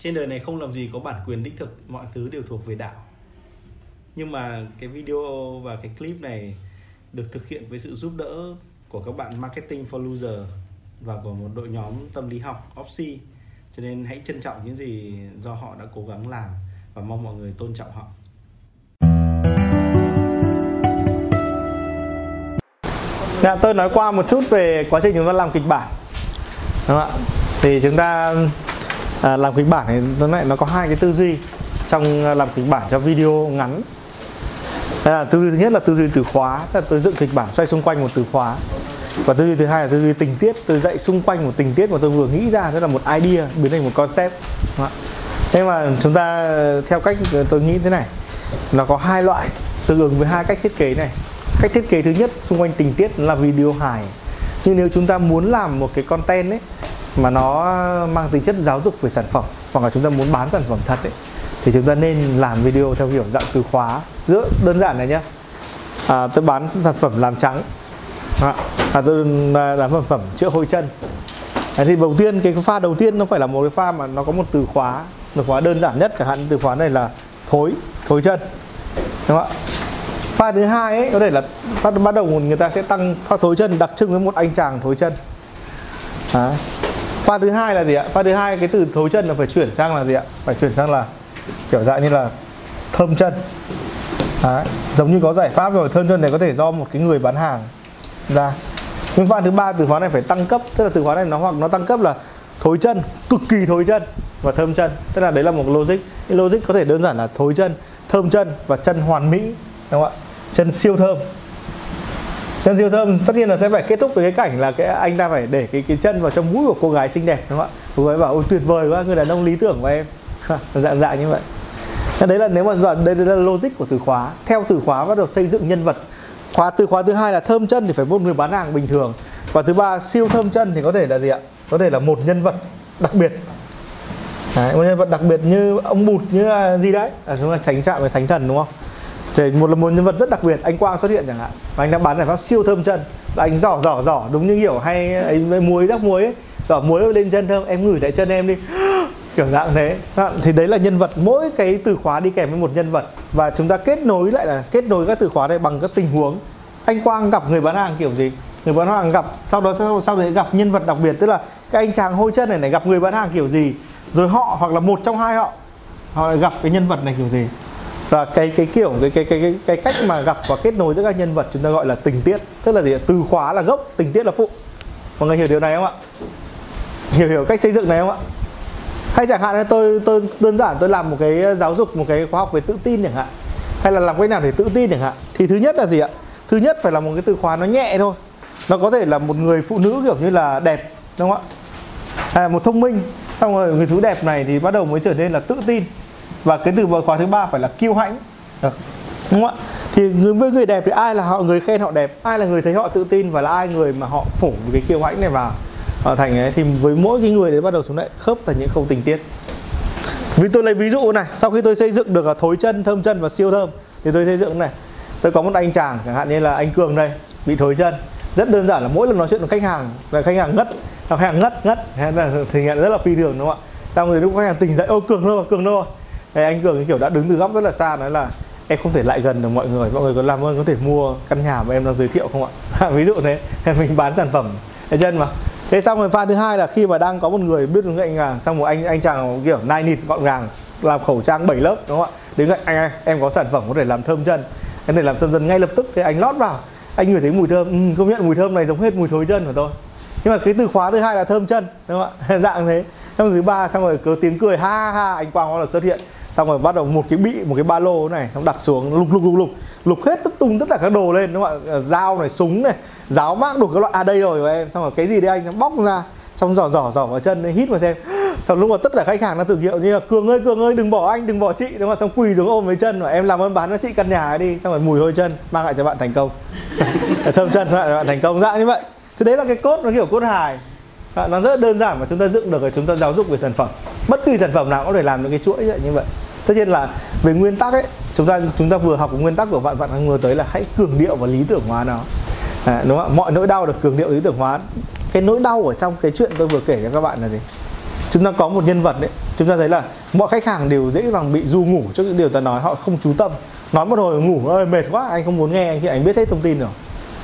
trên đời này không làm gì có bản quyền đích thực mọi thứ đều thuộc về đạo. Nhưng mà cái video và cái clip này được thực hiện với sự giúp đỡ của các bạn marketing for loser và của một đội nhóm tâm lý học Opsi cho nên hãy trân trọng những gì do họ đã cố gắng làm và mong mọi người tôn trọng họ. Dạ, tôi nói qua một chút về quá trình chúng ta làm kịch bản. Đúng không ạ? Thì chúng ta à, làm kịch bản thì nó lại nó có hai cái tư duy trong à, làm kịch bản cho video ngắn. Đây là tư duy thứ nhất là tư duy từ khóa tức là tôi dựng kịch bản xoay xung quanh một từ khóa. Và tư duy thứ hai là tư duy tình tiết tôi dạy xung quanh một tình tiết mà tôi vừa nghĩ ra tức là một idea biến thành một concept. Thế mà chúng ta theo cách tôi nghĩ thế này nó có hai loại tương ứng với hai cách thiết kế này. Cách thiết kế thứ nhất xung quanh tình tiết là video hài. Nhưng nếu chúng ta muốn làm một cái content ấy mà nó mang tính chất giáo dục về sản phẩm hoặc là chúng ta muốn bán sản phẩm thật ấy thì chúng ta nên làm video theo kiểu dạng từ khóa. Rất đơn giản này nhé à, tôi bán sản phẩm làm trắng. À, à, tôi à, làm sản phẩm chữa hôi chân. À, thì đầu tiên cái pha đầu tiên nó phải là một cái pha mà nó có một từ khóa từ khóa đơn giản nhất. Chẳng hạn từ khóa này là thối thối chân. Đúng không ạ? Pha thứ hai ấy có thể là bắt bắt đầu người ta sẽ tăng pha thối chân đặc trưng với một anh chàng thối chân. Đấy pha thứ hai là gì ạ? Pha thứ hai, cái từ thối chân là phải chuyển sang là gì ạ? Phải chuyển sang là kiểu dạng như là thơm chân. Đấy. giống như có giải pháp rồi, thơm chân này có thể do một cái người bán hàng ra. Nhưng pha thứ ba, từ khóa này phải tăng cấp, tức là từ khóa này nó hoặc nó tăng cấp là thối chân, cực kỳ thối chân và thơm chân. Tức là đấy là một logic. Cái logic có thể đơn giản là thối chân, thơm chân và chân hoàn mỹ, đúng không ạ? Chân siêu thơm chân siêu thơm tất nhiên là sẽ phải kết thúc với cái cảnh là cái anh ta phải để cái cái chân vào trong mũi của cô gái xinh đẹp đúng không ạ? Cô gái bảo ôi tuyệt vời quá người đàn ông lý tưởng của em. Dạng dạng như vậy. Thế đấy là nếu mà dọn, đây là logic của từ khóa. Theo từ khóa bắt đầu xây dựng nhân vật. Khóa từ khóa thứ hai là thơm chân thì phải một người bán hàng bình thường. Và thứ ba siêu thơm chân thì có thể là gì ạ? Có thể là một nhân vật đặc biệt. Đấy, một nhân vật đặc biệt như ông bụt như là gì đấy? À, chúng ta tránh chạm với thánh thần đúng không? Thì một là một nhân vật rất đặc biệt anh quang xuất hiện chẳng hạn. Và anh đang bán giải pháp siêu thơm chân. Và anh giỏ giỏ giỏ đúng như kiểu hay ấy, muối đắp muối ấy. Giỏ muối lên chân thơm em ngửi lại chân em đi. Kiểu dạng thế. Thì đấy là nhân vật mỗi cái từ khóa đi kèm với một nhân vật. Và chúng ta kết nối lại là kết nối các từ khóa này bằng các tình huống. Anh quang gặp người bán hàng kiểu gì? Người bán hàng gặp sau đó sau, sau đấy gặp nhân vật đặc biệt tức là cái anh chàng hôi chân này này gặp người bán hàng kiểu gì? Rồi họ hoặc là một trong hai họ họ lại gặp cái nhân vật này kiểu gì? Và cái cái kiểu cái cái cái cái, cái cách mà gặp và kết nối giữa các nhân vật chúng ta gọi là tình tiết tức là gì từ khóa là gốc tình tiết là phụ. Mọi người hiểu điều này không ạ? Hiểu hiểu cách xây dựng này không ạ? Hay chẳng hạn là tôi tôi đơn giản tôi làm một cái giáo dục một cái khóa học về tự tin chẳng hạn. Hay là làm cái nào để tự tin chẳng hạn. Thì thứ nhất là gì ạ? Thứ nhất phải là một cái từ khóa nó nhẹ thôi. Nó có thể là một người phụ nữ kiểu như là đẹp đúng không ạ? À, một thông minh. Xong rồi người thứ đẹp này thì bắt đầu mới trở nên là tự tin và cái từ khóa thứ ba phải là kiêu hãnh. Được. Đúng không ạ? Thì người với người đẹp thì ai là họ, người khen họ đẹp, ai là người thấy họ tự tin và là ai người mà họ phủ cái kiêu hãnh này vào ở thành ấy, thì với mỗi cái người đấy bắt đầu xuống lại khớp thành những khâu tình tiết. Vì tôi lấy ví dụ này, sau khi tôi xây dựng được là thối chân, thơm chân và siêu thơm, thì tôi xây dựng này. Tôi có một anh chàng, chẳng hạn như là anh cường đây, bị thối chân. Rất đơn giản là mỗi lần nói chuyện với khách hàng, là khách hàng ngất, là khách hàng ngất ngất. Là thể hiện rất là phi thường, đúng không ạ? Xong rồi lúc khách hàng tỉnh dậy, ô, cường đâu cường đâu? Rồi anh cường kiểu đã đứng từ góc rất là xa nói là em không thể lại gần được mọi người mọi người có làm ơn có thể mua căn nhà mà em đang giới thiệu không ạ? Ví dụ thế mình bán sản phẩm chân mà. Thế xong rồi pha thứ hai là khi mà đang có một người biết đứng anh hàng xong một anh anh chàng kiểu nai nịt gọn gàng làm khẩu trang 7 lớp đúng không ạ? Đến cạnh anh anh em có sản phẩm có thể làm thơm chân. Em để làm thơm chân ngay lập tức thì anh lót vào. Anh ngửi thấy mùi thơm ừ, công nhận mùi thơm này giống hết mùi thối chân của tôi. Nhưng mà cái từ khóa thứ hai là thơm chân đúng không ạ? Dạng thế. Xong thứ ba xong rồi cứ tiếng cười ha ha anh quang là xuất hiện xong rồi bắt đầu một cái bị, một cái ba lô này, xong đặt xuống, lục lục lục lục. Lục hết tất tung tất cả các đồ lên, đúng không ạ? Dao này, súng này, giáo mác đủ các loại. À đây rồi em. Xong rồi cái gì đấy anh? Bóc ra. Xong giỏ giỏ giỏ vào chân hít vào xem. Xong lúc mà tất cả khách hàng nó tưởng hiệu như là, cường ơi cường ơi, đừng bỏ anh, đừng bỏ chị. Đúng không xong quỳ xuống ôm với chân và em làm ơn bán cho chị căn nhà đi. Xong rồi mùi hôi chân, mang lại cho bạn thành công. Thơm chân lại cho bạn thành công. Dạng như vậy. Thì đấy là cái cốt, nó kiểu cốt hài. Dạ, nó rất đơn giản mà chúng ta dựng được, rồi chúng ta giáo dục về sản phẩm. Bất kỳ sản phẩm nào cũng có thể làm được cái chuỗi như vậy tất nhiên là về nguyên tắc ấy chúng ta chúng ta vừa học nguyên tắc của vạn vạn đang vừa tới là hãy cường điệu và lý tưởng hóa nó. À, đúng không mọi nỗi đau được cường điệu lý tưởng hóa. Cái nỗi đau ở trong cái chuyện tôi vừa kể cho các bạn là gì? Chúng ta có một nhân vật đấy chúng ta thấy là mọi khách hàng đều dễ dàng bị du ngủ trước những điều ta nói họ không chú tâm. Nói một hồi ngủ ơi mệt quá anh không muốn nghe anh thì anh biết hết thông tin rồi.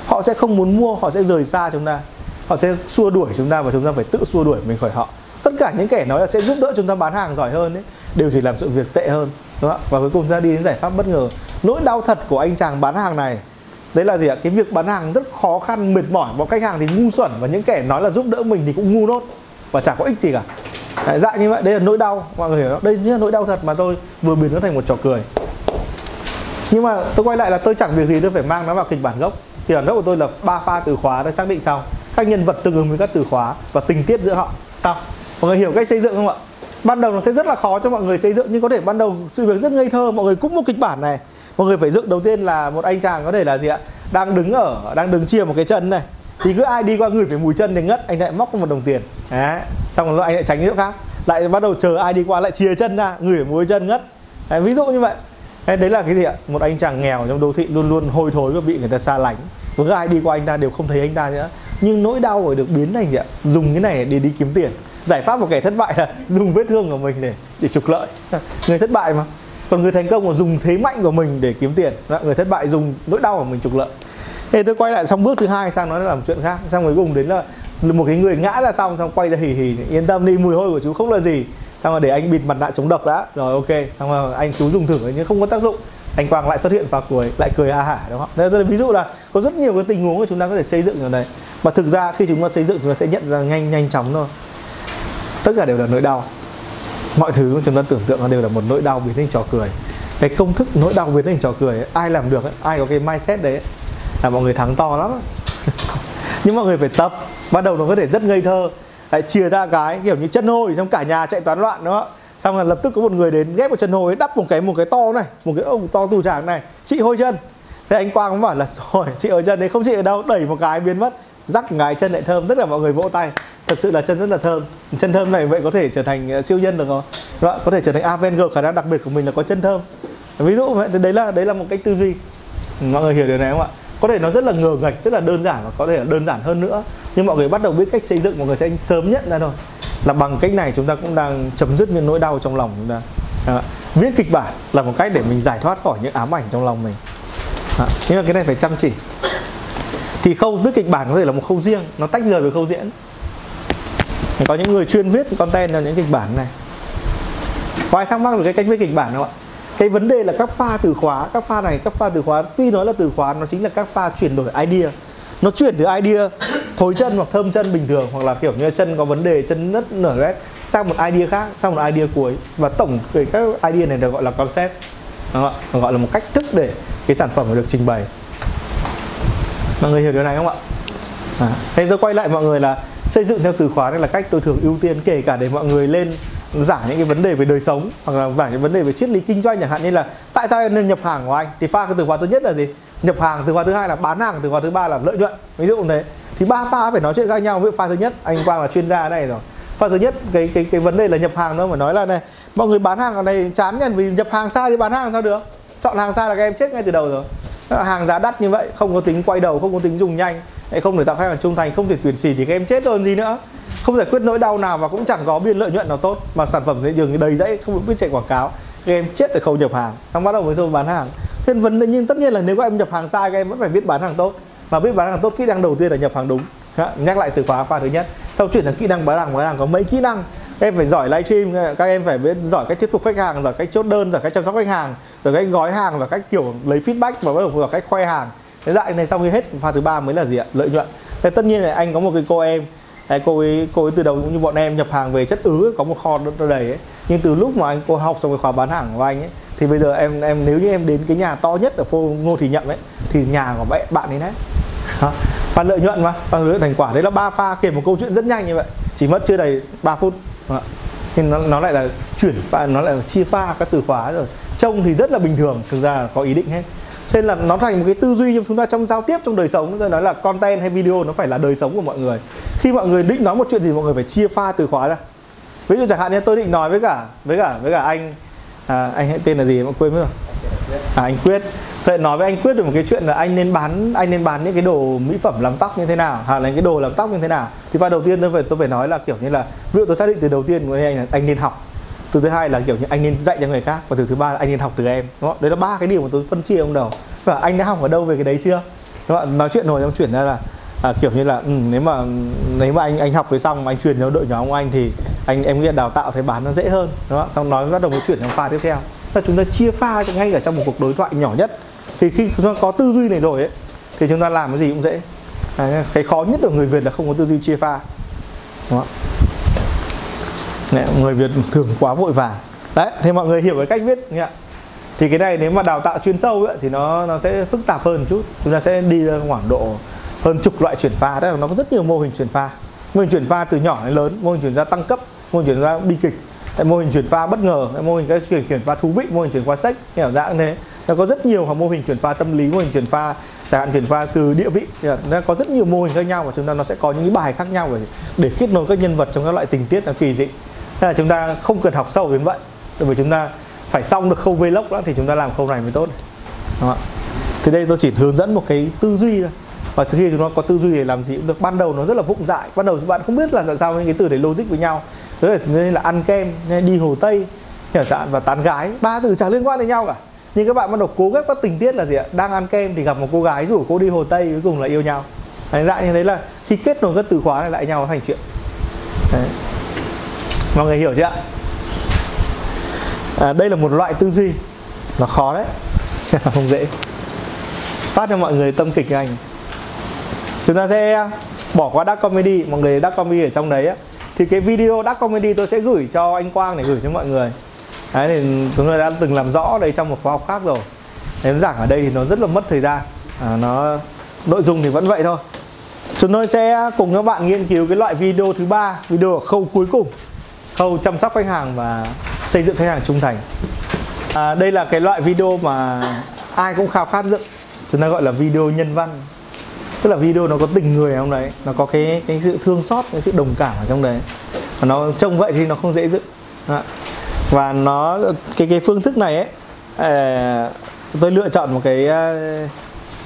Họ sẽ không muốn mua họ sẽ rời xa chúng ta. Họ sẽ xua đuổi chúng ta và chúng ta phải tự xua đuổi mình khỏi họ. Tất cả những kẻ nói là sẽ giúp đỡ chúng ta bán hàng giỏi hơn đấy đều chỉ làm sự việc tệ hơn đúng không? và cuối cùng ra đi đến giải pháp bất ngờ. Nỗi đau thật của anh chàng bán hàng này đấy là gì ạ? Cái việc bán hàng rất khó khăn mệt mỏi bọn khách hàng thì ngu xuẩn và những kẻ nói là giúp đỡ mình thì cũng ngu nốt và chẳng có ích gì cả. Đấy, dạng như vậy đây là nỗi đau mọi người hiểu không? Đây là nỗi đau thật mà tôi vừa biến nó thành một trò cười. Nhưng mà tôi quay lại là tôi chẳng việc gì tôi phải mang nó vào kịch bản gốc. Kịch bản gốc của tôi là ba pha từ khóa đã xác định sau. Các nhân vật tương ứng với các từ khóa và tình tiết giữa họ sao? Mọi người hiểu cách xây dựng không ạ? Ban đầu nó sẽ rất là khó cho mọi người xây dựng nhưng có thể ban đầu sự việc rất ngây thơ mọi người cũng một kịch bản này. Mọi người phải dựng đầu tiên là một anh chàng có thể là gì ạ? Đang đứng ở đang đứng chia một cái chân này. Thì cứ ai đi qua người phải mùi chân để ngất anh lại móc một đồng tiền. Đấy xong rồi anh lại tránh chỗ khác. Lại bắt đầu chờ ai đi qua lại chia chân ra người phải mùi chân ngất. Đấy, ví dụ như vậy. Đấy, là cái gì ạ? Một anh chàng nghèo trong đô thị luôn luôn hôi thối và bị người ta xa lánh. Với ai đi qua anh ta đều không thấy anh ta nữa. Nhưng nỗi đau rồi được biến thành gì ạ? Dùng cái này để đi kiếm tiền giải pháp của kẻ thất bại là dùng vết thương của mình để để trục lợi. Người thất bại mà. Còn người thành công là dùng thế mạnh của mình để kiếm tiền. Người thất bại dùng nỗi đau của mình trục lợi. Thế tôi quay lại xong bước thứ hai sang nó một chuyện khác. Xong cuối cùng đến là một cái người ngã ra xong xong quay ra hì hì, yên tâm đi, mùi hôi của chú không là gì. Xong rồi để anh bịt mặt nạ chống độc đã. Rồi, ok. Xong rồi anh chú dùng thử nhưng không có tác dụng. Anh quang lại xuất hiện và cười, lại cười a hả, đúng không? Thế ví dụ là có rất nhiều cái tình huống mà chúng ta có thể xây dựng ở đây. Mà thực ra khi chúng ta xây dựng, chúng ta sẽ nhận ra nhanh nhanh chóng thôi tất cả đều là nỗi đau. Mọi thứ chúng ta tưởng tượng nó đều là một nỗi đau biến thành trò cười. Cái công thức nỗi đau biến thành trò cười ấy, ai làm được ấy, ai có cái mindset đấy là mọi người thắng to lắm. Nhưng mọi người phải tập bắt đầu nó có thể rất ngây thơ. Lại chia ra cái kiểu như chân hôi trong cả nhà chạy toán loạn đó xong là lập tức có một người đến ghép một chân hôi đắp một cái một cái to này một cái ông to tu tràng này chị hôi chân. Thế anh quang cũng bảo là rồi chị ở chân đấy không chị ở đâu đẩy một cái biến mất. Rắc ngài chân lại thơm tất cả mọi người vỗ tay thật sự là chân rất là thơm. Chân thơm này vậy có thể trở thành ờ, siêu nhân được không vâng Đó, có thể trở thành Avenger khả năng đặc biệt của mình là có chân thơm. Ví dụ vậy đấy là đấy là một cách tư duy. Mọi người hiểu điều này không ạ? Có thể nó rất là ngờ ngạch rất là đơn giản và có thể là đơn giản hơn nữa. Nhưng mọi người bắt đầu biết cách xây dựng mọi người sẽ sớm nhận ra thôi. Là bằng cách này chúng ta cũng đang chấm dứt những nỗi đau trong lòng chúng ta. À, viết kịch bản là một cách để mình giải thoát khỏi những ám ảnh trong lòng mình. À, nhưng mà cái này phải chăm chỉ. Thì khâu viết kịch bản có thể là một khâu riêng nó tách rời với khâu diễn có những người chuyên viết content cho những kịch bản này. Có ai thắc mắc về cái cách viết kịch bản không ạ? Cái vấn đề là các pha từ khóa các pha này các pha từ khóa tuy nói là từ khóa nó chính là các pha chuyển đổi idea. Nó chuyển từ idea thối chân hoặc thơm chân bình thường hoặc là kiểu như chân có vấn đề chân nứt nở rét sang một idea khác sang một idea cuối. Và tổng về các idea này được gọi là concept. Đó, gọi là một cách thức để cái sản phẩm được trình bày. Mọi người hiểu điều này không ạ? À, thế tôi quay lại mọi người là xây dựng theo từ khóa đây là cách tôi thường ưu tiên kể cả để mọi người lên giải những cái vấn đề về đời sống hoặc là giải những vấn đề về triết lý kinh doanh chẳng hạn. Như là tại sao em nên nhập hàng của anh? Thì pha cái từ khóa thứ nhất là gì? Nhập hàng từ khóa thứ hai là bán hàng từ khóa thứ ba là lợi nhuận. Ví dụ thế thì ba pha phải nói chuyện khác nhau. Ví dụ pha thứ nhất, anh quang là chuyên gia này rồi. Pha thứ nhất, cái cái cái vấn đề là nhập hàng nó phải nói là này, mọi người bán hàng ở đây chán nhận vì nhập hàng sai thì bán hàng sao được? Chọn hàng sai là các em chết ngay từ đầu rồi. Hàng giá đắt như vậy, không có tính quay đầu, không có tính dùng nhanh không để tạo khách hàng trung thành, không thể tuyển xỉ thì các em chết hơn gì nữa. Không giải quyết nỗi đau nào và cũng chẳng có biên lợi nhuận nào tốt. Mà sản phẩm thị trường đầy dãy không biết chạy quảng cáo. Các em chết từ khâu nhập hàng. Xong bắt đầu mới xong bán hàng. Thế vấn đề nhưng tất nhiên là nếu các em nhập hàng sai, các em vẫn phải biết bán hàng tốt. Mà biết bán hàng tốt, kỹ năng đầu tiên là nhập hàng đúng. Nhắc lại từ khóa pha thứ nhất. Sau chuyển sang kỹ năng bán hàng bán hàng có mấy kỹ năng? Các em phải giỏi livestream, các em phải biết giỏi cách thuyết phục khách hàng, giỏi cách chốt đơn, giỏi cách chăm sóc khách hàng, giỏi cách gói hàng và cách, kiểu, lấy feedback và bắt đầu, giỏi cách khoe hàng. Dạ, cái dạng này sau khi hết pha thứ ba mới là gì ạ? Lợi nhuận. Thế tất nhiên là anh có một cái cô em Đấy, cô ấy cô ấy từ đầu cũng như bọn em nhập hàng về chất ứ có một kho đầy ấy. Nhưng từ lúc mà anh cô học xong cái khóa bán hàng của anh ấy thì bây giờ em em nếu như em đến cái nhà to nhất ở phố Ngô Thị Nhậm ấy thì nhà của bạn bạn ấy đấy. Và lợi nhuận mà và lợi thành quả. Đấy là ba pha kể một câu chuyện rất nhanh như vậy. Chỉ mất chưa đầy 3 phút. Nhưng nó, nó lại là chuyển pha nó lại là chia pha các từ khóa rồi. Trông thì rất là bình thường thực ra là có ý định hết nên là nó thành một cái tư duy trong chúng ta trong giao tiếp trong đời sống. Tôi nói là content hay video nó phải là đời sống của mọi người. Khi mọi người định nói một chuyện gì mọi người phải chia pha từ khóa ra. Ví dụ chẳng hạn như tôi định nói với cả với cả với cả anh à, anh hãy tên là gì? Mà quên mất rồi. À, anh quyết. Vậy nói với anh quyết được một cái chuyện là anh nên bán anh nên bán những cái đồ mỹ phẩm làm tóc như thế nào hoặc là những cái đồ làm tóc như thế nào. Thì vào đầu tiên tôi phải tôi phải nói là kiểu như là ví dụ tôi xác định từ đầu tiên của anh là anh nên học từ thứ hai là kiểu như anh nên dạy cho người khác và từ thứ ba là anh nên học từ em đúng không? đấy là ba cái điều mà tôi phân chia ông đầu và anh đã học ở đâu về cái đấy chưa đúng không? nói chuyện rồi em chuyển ra là à, kiểu như là ừ, nếu mà nếu mà anh anh học về xong anh truyền cho đội nhóm của anh thì anh em nghĩ đào tạo thấy bán nó dễ hơn đúng không? xong nói bắt đầu mới chuyển sang pha tiếp theo là chúng ta chia pha ngay cả trong một cuộc đối thoại nhỏ nhất thì khi chúng ta có tư duy này rồi ấy thì chúng ta làm cái gì cũng dễ à, cái khó nhất của người Việt là không có tư duy chia pha đúng không? Đấy, người Việt thường quá vội vàng. Đấy thì mọi người hiểu cái cách viết nhỉ? thì cái này nếu mà đào tạo chuyên sâu ấy, thì nó nó sẽ phức tạp hơn một chút. Chúng ta sẽ đi ra khoảng độ hơn chục loại chuyển pha. Tức là nó có rất nhiều mô hình chuyển pha. Mô hình chuyển pha từ nhỏ đến lớn mô hình chuyển pha tăng cấp mô hình chuyển pha bi kịch. Mô hình chuyển pha bất ngờ mô hình cái chuyển chuyển pha thú vị mô hình chuyển pha sách kiểu dạng thế. Nó có rất nhiều mô hình chuyển pha tâm lý mô hình chuyển pha chẳng hạn chuyển pha từ địa vị. Nó có rất nhiều mô hình khác nhau và chúng ta nó sẽ có những cái bài khác nhau để để kết nối các nhân vật trong các loại tình tiết nó kỳ dị. Thế là chúng ta không cần học sâu đến vậy bởi vì chúng ta phải xong được khâu vlog đó thì chúng ta làm khâu này mới tốt đúng không ạ? Thì đây tôi chỉ hướng dẫn một cái tư duy thôi. Và trước khi chúng nó có tư duy để làm gì cũng được. Ban đầu nó rất là vụng dại. Ban đầu bạn không biết là tại sao những cái từ để logic với nhau. Đấy nên là ăn kem đi hồ tây hiểu chẳng và tán gái. Ba từ chẳng liên quan đến nhau cả. Nhưng các bạn bắt đầu cố ghép các tình tiết là gì ạ? Đang ăn kem thì gặp một cô gái rủ cô đi hồ tây cuối cùng là yêu nhau. Đấy, dạng như đấy là khi kết nối các từ khóa này lại nhau thành chuyện. Đấy mọi người hiểu chưa ạ? À, đây là một loại tư duy. Nó khó đấy không dễ. Phát cho mọi người tâm kịch anh chúng ta sẽ à, bỏ qua dark comedy. Mọi người dark comedy ở trong đấy á. Thì cái video dark comedy tôi sẽ gửi cho anh Quang để gửi cho mọi người. Đấy thì chúng tôi đã từng làm rõ đây trong một khóa học khác rồi. Nếu giảng ở đây thì nó rất là mất thời gian. À, nó nội dung thì vẫn vậy thôi. Chúng tôi sẽ cùng các bạn nghiên cứu cái loại video thứ ba video ở khâu cuối cùng khâu chăm sóc khách hàng và xây dựng khách hàng trung thành. À, đây là cái loại video mà ai cũng khao khát dựng. Chúng ta gọi là video nhân văn. Tức là video nó có tình người ở trong đấy nó có cái cái sự thương xót cái sự đồng cảm ở trong đấy. Và nó trông vậy thì nó không dễ dựng. Và nó cái cái phương thức này ấy à, tôi lựa chọn một cái à,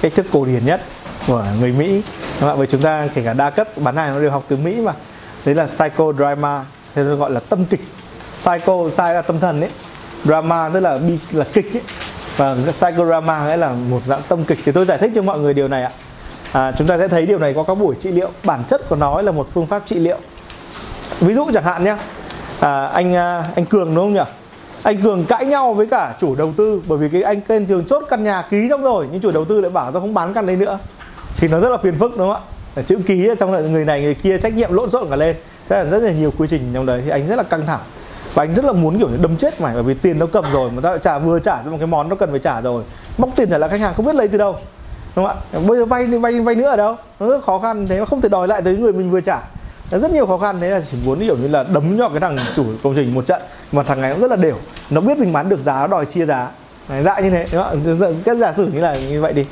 cách thức cổ điển nhất của người Mỹ. Các bạn với chúng ta kể cả đa cấp bán hàng nó đều học từ Mỹ mà. Đấy là psychodrama thế nó gọi là tâm kịch. Psycho sai là tâm thần ấy. Drama tức là bi là kịch ấy. Và psychodrama nghĩa là một dạng tâm kịch. Thì tôi giải thích cho mọi người điều này ạ. À, chúng ta sẽ thấy điều này qua các buổi trị liệu. Bản chất của nó là một phương pháp trị liệu. Ví dụ chẳng hạn nhé à, anh à, anh cường đúng không nhỉ? Anh cường cãi nhau với cả chủ đầu tư bởi vì cái anh tên trường chốt căn nhà ký xong rồi nhưng chủ đầu tư lại bảo tôi không bán căn đấy nữa. Thì nó rất là phiền phức đúng không ạ? Chữ ký ở trong người này người kia trách nhiệm lộn xộn cả lên sẽ là rất là nhiều quy trình trong đấy thì anh rất là căng thẳng. Và anh rất là muốn kiểu như đâm chết mày bởi vì tiền nó cầm rồi mà ta trả vừa trả cho một cái món nó cần phải trả rồi. Móc tiền trả lại khách hàng không biết lấy từ đâu. Đúng không ạ? Bây giờ vay vay vay nữa ở đâu? Nó rất khó khăn thế mà không thể đòi lại tới người mình vừa trả. Nó rất nhiều khó khăn thế là chỉ muốn kiểu như là đấm cho cái thằng chủ công trình một trận mà thằng này cũng rất là đều. Nó biết mình bán được giá nó đòi chia giá. Đấy, dạ như thế đúng không? Dạ, dạ, cái giả sử như là như vậy đi.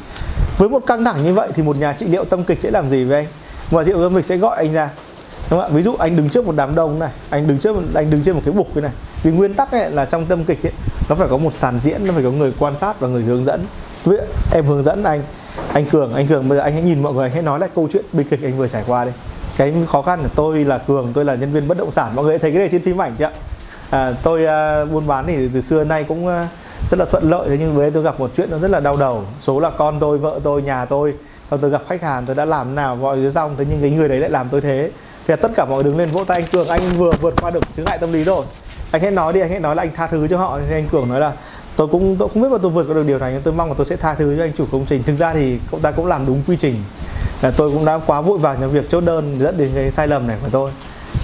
Với một căng thẳng như vậy thì một nhà trị liệu tâm kịch sẽ làm gì với anh? Và trị liệu tâm kịch sẽ gọi anh ra đúng không ạ? Ví dụ anh đứng trước một đám đông này anh đứng trước anh đứng trên một cái bục cái này. Vì nguyên tắc ấy là trong tâm kịch ấy nó phải có một sàn diễn nó phải có người quan sát và người hướng dẫn. Ví em hướng dẫn anh anh cường anh cường bây giờ anh hãy nhìn mọi người anh hãy nói lại câu chuyện bi kịch anh vừa trải qua đi. Cái khó khăn của tôi là cường tôi là nhân viên bất động sản mọi người thấy cái này trên phim ảnh chưa à, tôi uh, buôn bán thì từ xưa nay cũng uh, rất là thuận lợi thế nhưng với tôi gặp một chuyện nó rất là đau đầu. Số là con tôi vợ tôi nhà tôi sau tôi gặp khách hàng tôi đã làm nào gọi dưới xong thế nhưng cái người đấy lại làm tôi thế thì tất cả mọi người đứng lên vỗ tay anh cường anh vừa vượt qua được chứng ngại tâm lý rồi. Anh hãy nói đi anh hãy nói là anh tha thứ cho họ. Thì anh cường nói là tôi cũng tôi không biết mà tôi vượt qua được điều này nhưng tôi mong là tôi sẽ tha thứ cho anh chủ công trình. Thực ra thì cậu ta cũng làm đúng quy trình. Là tôi cũng đã quá vội vàng trong việc chốt đơn dẫn đến cái sai lầm này của tôi.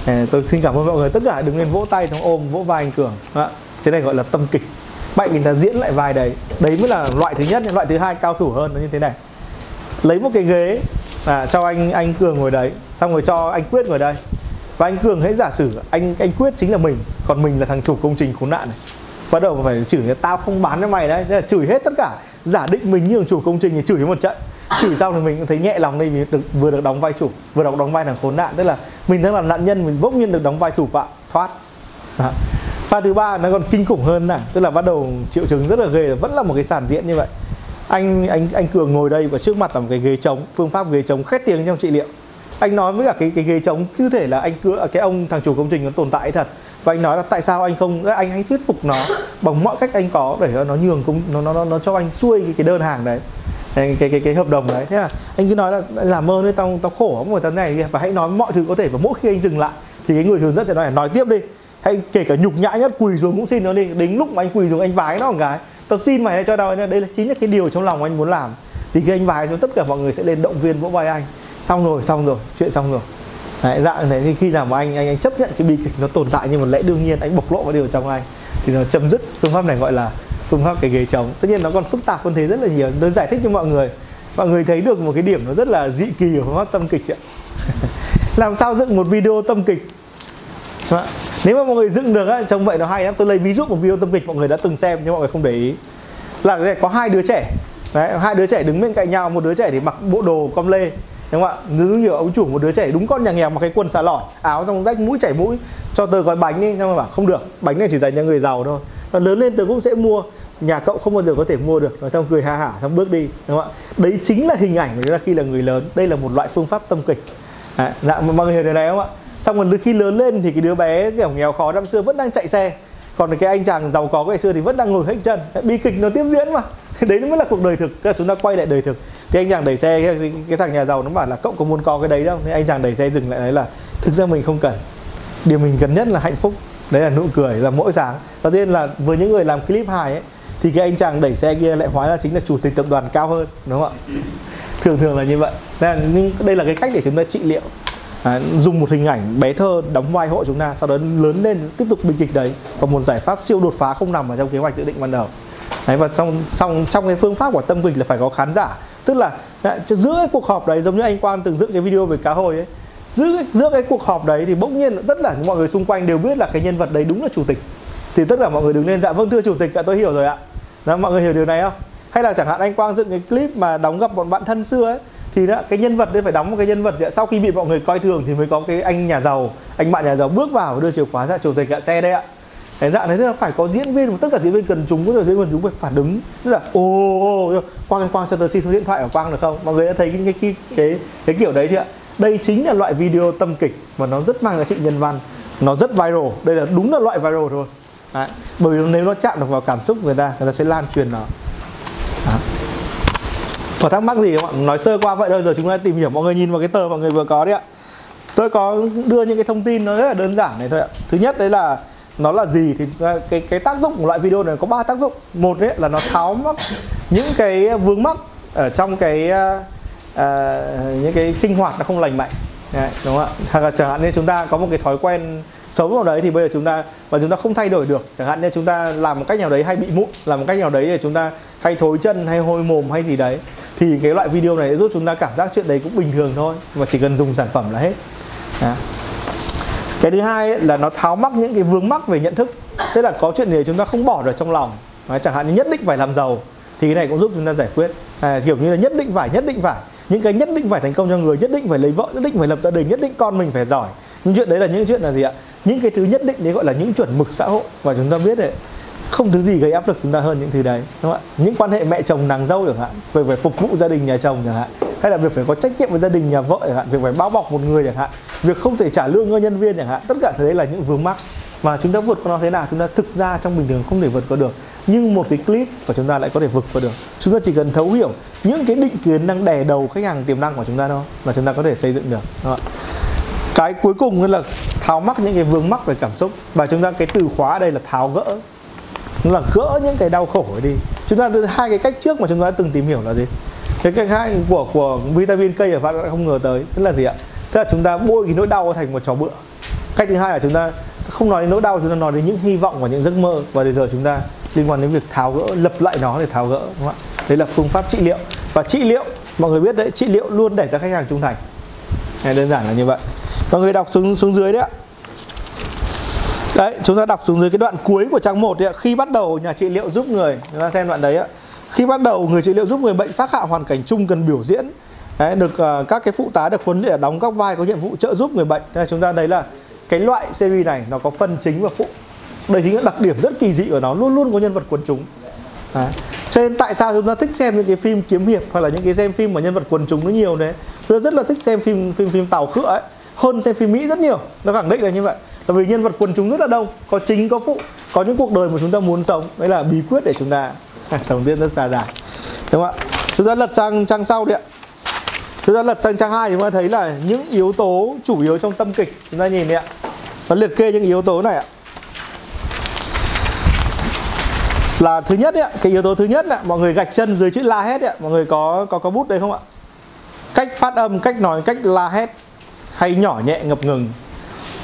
Ờ, tôi xin cảm ơn mọi người. Tất cả đứng lên vỗ tay trong ôm vỗ vai anh cường. Đó. cái này gọi là tâm kịch. Bạn người ta diễn lại vai đấy. Đấy mới là loại thứ nhất loại thứ hai cao thủ hơn nó như thế này. Lấy một cái ghế à, cho anh anh cường ngồi đấy xong rồi cho anh quyết ngồi đây. Và anh cường hãy giả sử anh anh quyết chính là mình, còn mình là thằng chủ công trình khốn nạn này. Bắt đầu phải chửi tao không bán cho mày đấy. Là chửi hết tất cả. Giả định mình như là chủ công trình thì chửi một trận. Chửi xong thì mình cũng thấy nhẹ lòng đây vì được, vừa được đóng vai chủ, vừa được đóng vai thằng khốn nạn. Tức là mình đang là nạn nhân, mình bỗng nhiên được đóng vai thủ phạm, thoát. Đó. pha thứ ba nó còn kinh khủng hơn này. Tức là bắt đầu triệu chứng rất là ghê, vẫn là một cái sàn diễn như vậy. Anh anh anh cường ngồi đây và trước mặt là một cái ghế trống, phương pháp ghế trống khét tiếng trong trị liệu anh nói với cả cái cái ghế trống cứ thể là anh cứ à, cái ông thằng chủ công trình nó tồn tại thật. Và anh nói là tại sao anh không anh hãy thuyết phục nó bằng mọi cách anh có để nó nhường cũng nó nó nó cho anh xuôi cái, cái đơn hàng đấy cái, cái cái cái hợp đồng đấy. Thế là anh cứ nói là làm ơn đấy tao tao khổ lắm rồi tao này và hãy nói mọi thứ có thể và mỗi khi anh dừng lại thì cái người hướng dẫn sẽ nói là nói tiếp đi. Hay kể cả nhục nhã nhất quỳ xuống cũng xin nó đi. Đến lúc mà anh quỳ xuống anh vái nó một cái tao xin mày cho tao. Đây là chính là cái điều trong lòng anh muốn làm. Thì khi anh vái xuống tất cả mọi người sẽ lên động viên vỗ vai anh xong rồi xong rồi chuyện xong rồi. Đấy, dạng thế thì khi nào mà anh anh anh chấp nhận cái bi kịch nó tồn tại như một lẽ đương nhiên anh bộc lộ vào điều trong anh thì nó chấm dứt phương pháp này gọi là phương pháp cái ghế trống. Tất nhiên nó còn phức tạp hơn thế rất là nhiều. Tôi giải thích cho mọi người. Mọi người thấy được một cái điểm nó rất là dị kỳ của phương pháp tâm kịch ạ. Làm sao dựng một video tâm kịch? Vâng Nếu mà mọi người dựng được á trông vậy nó hay lắm. Tôi lấy ví dụ một video tâm kịch mọi người đã từng xem nhưng mọi người không để ý. Là có hai đứa trẻ. Đấy, hai đứa trẻ đứng bên cạnh nhau một đứa trẻ thì mặc bộ đồ com lê đúng không ạ? Giống như ông chủ một đứa trẻ đúng con nhà nghèo mặc cái quần xà lỏi áo trong rách mũi chảy mũi. Cho tôi gói bánh đi xong rồi bảo không được bánh này chỉ dành cho người giàu thôi. Tớ lớn lên tôi cũng sẽ mua nhà cậu không bao giờ có thể mua được. Và trong cười ha hả xong bước đi đúng không ạ? Đấy chính là hình ảnh của chúng ta khi là người lớn. Đây là một loại phương pháp tâm kịch. À, dạ mọi người hiểu điều này không ạ? Xong rồi khi lớn lên thì cái đứa bé kiểu nghèo khó năm xưa vẫn đang chạy xe. Còn cái anh chàng giàu có ngày xưa thì vẫn đang ngồi hết chân. Bi kịch nó tiếp diễn mà. Đấy mới là cuộc đời thực. Tức là chúng ta quay lại đời thực thì anh chàng đẩy xe cái, cái thằng nhà giàu nó bảo là cậu có muốn có cái đấy đâu thì anh chàng đẩy xe dừng lại đấy là thực ra mình không cần. Điều mình cần nhất là hạnh phúc. Đấy là nụ cười là mỗi sáng. Đầu tiên là với những người làm clip hài ấy thì cái anh chàng đẩy xe kia lại hóa ra chính là chủ tịch tập đoàn cao hơn đúng không ạ? Thường thường là như vậy. Nên nhưng đây là cái cách để chúng ta trị liệu. À, dùng một hình ảnh bé thơ đóng vai hộ chúng ta sau đó lớn lên tiếp tục bình kịch đấy và một giải pháp siêu đột phá không nằm ở trong kế hoạch dự định ban đầu đấy và trong trong trong cái phương pháp của tâm kịch là phải có khán giả. Tức là à, giữa cái cuộc họp đấy giống như anh quan từng dựng cái video về cá hồi ấy giữa giữa cái cuộc họp đấy thì bỗng nhiên tất cả mọi người xung quanh đều biết là cái nhân vật đấy đúng là chủ tịch. Thì tất cả mọi người đứng lên dạ vâng thưa chủ tịch ạ tôi hiểu rồi ạ. Đó, mọi người hiểu điều này không? Hay là chẳng hạn anh quang dựng cái clip mà đóng gặp bọn bạn thân xưa ấy thì đó, cái nhân vật đấy phải đóng một cái nhân vật sau khi bị mọi người coi thường thì mới có cái anh nhà giàu anh bạn nhà giàu bước vào và đưa chìa khóa ra chủ tịch ạ xe đây ạ cái dạng đấy dạ, là phải có diễn viên tất cả diễn viên cần chúng có thể diễn viên chúng phải phản ứng. Tức là ồ, ồ quang anh quang cho tôi xin số điện thoại của quang được không? Mọi người đã thấy cái cái cái cái kiểu đấy chưa ạ? Đây chính là loại video tâm kịch mà nó rất mang giá trị nhân văn. Nó rất viral. Đây là đúng là loại viral thôi. Đấy. bởi vì nếu nó chạm được vào cảm xúc người ta người ta sẽ lan truyền nó. Có thắc mắc gì không ạ? Nói sơ qua vậy thôi giờ chúng ta tìm hiểu mọi người nhìn vào cái tờ mọi người vừa có đấy ạ. Tôi có đưa những cái thông tin nó rất là đơn giản này thôi ạ. Thứ nhất đấy là nó là gì thì à, cái cái tác dụng của loại video này có ba tác dụng. Một đấy là nó tháo mắc những cái vướng mắc ở trong cái uh, những cái sinh hoạt nó không lành mạnh. Đấy, đúng không ạ? Hoặc là chẳng hạn như chúng ta có một cái thói quen xấu vào đấy thì bây giờ chúng ta và chúng ta không thay đổi được. Chẳng hạn như chúng ta làm một cách nào đấy hay bị mụn làm một cách nào đấy để chúng ta hay thối chân hay hôi mồm hay gì đấy thì cái loại video này giúp chúng ta cảm giác chuyện đấy cũng bình thường thôi và chỉ cần dùng sản phẩm là hết. Đó cái thứ hai là nó tháo mắc những cái vướng mắc về nhận thức. Tức là có chuyện gì chúng ta không bỏ được trong lòng. Đấy, chẳng hạn như nhất định phải làm giàu thì cái này cũng giúp chúng ta giải quyết. À, kiểu như là nhất định phải nhất định phải. Những cái nhất định phải thành công cho người nhất định phải lấy vợ nhất định phải lập gia đình nhất định con mình phải giỏi. Những chuyện đấy là những chuyện là gì ạ? Những cái thứ nhất định đấy gọi là những chuẩn mực xã hội. Và chúng ta biết đấy không thứ gì gây áp lực chúng ta hơn những thứ đấy đúng không ạ? Những quan hệ mẹ chồng nàng dâu chẳng hạn về phải phục vụ gia đình nhà chồng chẳng hạn hay là việc phải có trách nhiệm với gia đình, nhà vợ chẳng hạn, việc phải bao bọc một người chẳng hạn, việc không thể trả lương cho nhân viên chẳng hạn, tất cả thế đấy là những vướng mắc mà chúng ta vượt qua nó thế nào, chúng ta thực ra trong bình thường không thể vượt qua được. Nhưng một cái clip và chúng ta lại có thể vượt qua được. Chúng ta chỉ cần thấu hiểu những cái định kiến đang đè đầu khách hàng tiềm năng của chúng ta thôi, mà chúng ta có thể xây dựng được. Đúng không? cái cuối cùng là tháo mắc những cái vướng mắc về cảm xúc. Và chúng ta, cái từ khóa ở đây là tháo gỡ. Là gỡ những cái đau khổ ấy đi. Chúng ta hai cái cách trước mà chúng ta đã từng tìm hiểu là gì? Cái cách hai của của vitamin cây ở phát không ngờ tới. Tức là gì ạ? Tức là chúng ta bôi cái nỗi đau thành một trò bựa. Cách thứ hai là chúng ta không nói đến nỗi đau, chúng ta nói đến những hy vọng và những giấc mơ. Và bây giờ chúng ta liên quan đến việc tháo gỡ, lập lại nó để tháo gỡ, đúng không ạ? Đấy là phương pháp trị liệu. Và trị liệu, mọi người biết đấy, trị liệu luôn để cho khách hàng trung thành. Này đơn giản là như vậy. Mọi người đọc xuống xuống dưới đấy ạ. Đấy, chúng ta đọc xuống dưới cái đoạn cuối của trang 1 đấy ạ. Khi bắt đầu nhà trị liệu giúp người, chúng ta xem đoạn đấy ạ khi bắt đầu người trị liệu giúp người bệnh phát hạ hoàn cảnh chung cần biểu diễn. Đấy, được uh, các cái phụ tá được huấn luyện đóng các vai có nhiệm vụ trợ giúp người bệnh. Nên chúng ta thấy là cái loại series này nó có phần chính và phụ. Đây chính là đặc điểm rất kỳ dị của nó luôn luôn có nhân vật quần chúng. Đấy. cho nên tại sao chúng ta thích xem những cái phim kiếm hiệp hoặc là những cái xem phim mà nhân vật quần chúng nó nhiều đấy Tôi rất là thích xem phim phim phim tàu khựa ấy hơn xem phim mỹ rất nhiều. Nó khẳng định là như vậy tại vì nhân vật quần chúng rất là đông có chính có phụ có những cuộc đời mà chúng ta muốn sống. Đấy là bí quyết để chúng ta sống tiếp rất xa dài. Đúng không ạ? Chúng ta lật sang trang sau đi ạ. Chúng ta lật sang trang 2 chúng ta thấy là những yếu tố chủ yếu trong tâm kịch chúng ta nhìn đi ạ. Nó liệt kê những yếu tố này ạ. Là thứ nhất ấy, cái yếu tố thứ nhất là mọi người gạch chân dưới chữ la hét ạ. Mọi người có có có bút đây không ạ? Cách phát âm cách nói cách la hét hay nhỏ nhẹ ngập ngừng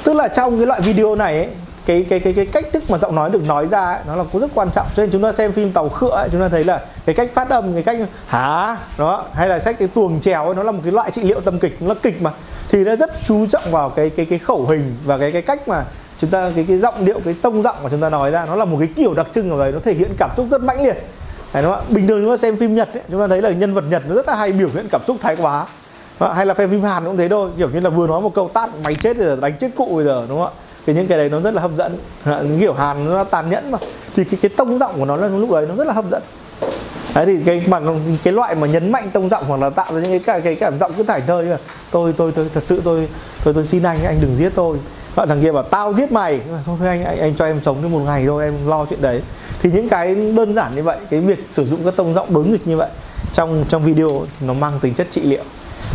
tức là trong cái loại video này ấy, cái cái cái cái cách thức mà giọng nói được nói ra ấy, nó là cũng rất quan trọng. Cho nên chúng ta xem phim tàu khựa ấy, chúng ta thấy là cái cách phát âm cái cách hả đó hay là sách cái tuồng trèo ấy, nó là một cái loại trị liệu tâm kịch nó là kịch mà. Thì nó rất chú trọng vào cái cái cái khẩu hình và cái cái cách mà chúng ta cái cái giọng điệu cái tông giọng mà chúng ta nói ra nó là một cái kiểu đặc trưng ở đấy nó thể hiện cảm xúc rất mãnh liệt. Đấy, đúng không? bình thường chúng ta xem phim nhật ấy, chúng ta thấy là nhân vật nhật nó rất là hay biểu hiện cảm xúc thái quá. Vâng, hay là phim hàn cũng thế thôi kiểu như là vừa nói một câu tát mày chết rồi đánh chết cụ bây giờ đúng không ạ? Thì những cái đấy nó rất là hấp dẫn. Kiểu hàn nó tàn nhẫn mà. Thì cái cái tông giọng của nó là lúc đấy nó rất là hấp dẫn. Đấy thì cái bằng cái loại mà nhấn mạnh tông giọng hoặc là tạo ra những cái cái cảm giọng cứ thảnh thơi như là tôi tôi tôi thật sự tôi tôi tôi xin anh anh đừng giết tôi. Bạn thằng kia bảo tao giết mày. Vâng, thôi anh, anh anh cho em sống thêm một ngày thôi em lo chuyện đấy. Thì những cái đơn giản như vậy cái việc sử dụng các tông giọng đối nghịch như vậy trong trong video nó mang tính chất trị liệu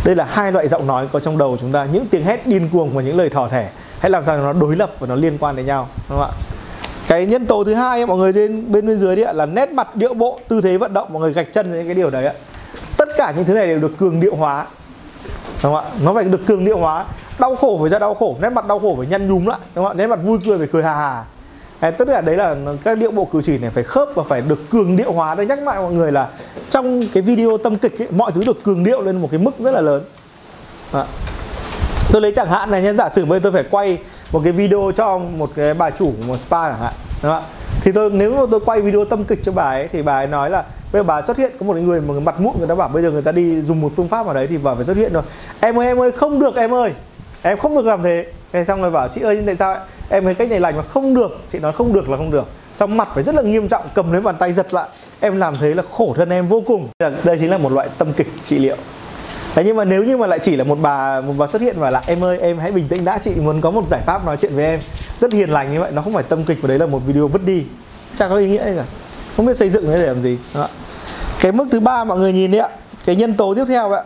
đây là hai loại giọng nói có trong đầu chúng ta. Những tiếng hét điên cuồng và những lời thỏ thẻ. Hãy làm sao nó đối lập và nó liên quan đến nhau, đúng không ạ? Cái nhân tố thứ hai mọi người bên bên bên dưới đấy là nét mặt điệu bộ, tư thế vận động. Mọi người gạch chân những cái điều đấy ạ. Tất cả những thứ này đều được cường điệu hóa, đúng không ạ? Nó phải được cường điệu hóa. Đau khổ phải ra đau khổ. Nét mặt đau khổ phải nhăn nhúm lại, đúng không ạ? Nét mặt vui cười phải cười hà hà. Đấy, tất cả đấy là các điệu bộ cử chỉ này phải khớp và phải được cường điệu hóa đây nhắc lại mọi người là trong cái video tâm kịch ấy, mọi thứ được cường điệu lên một cái mức rất là lớn. À. tôi lấy chẳng hạn này nhé giả sử bây giờ tôi phải quay một cái video cho một cái bà chủ của một spa chẳng hạn đúng không thì tôi nếu mà tôi quay video tâm kịch cho bà ấy thì bà ấy nói là bây giờ bà xuất hiện có một người mà mặt mụn người ta bảo bây giờ người ta đi dùng một phương pháp vào đấy thì bà phải xuất hiện rồi em ơi em ơi không được em ơi em không được làm thế. Thế xong rồi bảo chị ơi nhưng tại sao em thấy cách này lành mà không được. Chị nói không được là không được. Xong mặt phải rất là nghiêm trọng cầm lấy bàn tay giật lại. Em làm thế là khổ thân em vô cùng. Đây chính là một loại tâm kịch trị liệu. Đấy, nhưng mà nếu như mà lại chỉ là một bà một bà xuất hiện và là em ơi em hãy bình tĩnh đã chị muốn có một giải pháp nói chuyện với em. Rất hiền lành như vậy nó không phải tâm kịch mà đấy là một video vứt đi. Chẳng có ý nghĩa gì cả. Không biết xây dựng nó để làm gì. Đó. cái mức thứ ba mọi người nhìn đấy ạ. Cái nhân tố tiếp theo ạ.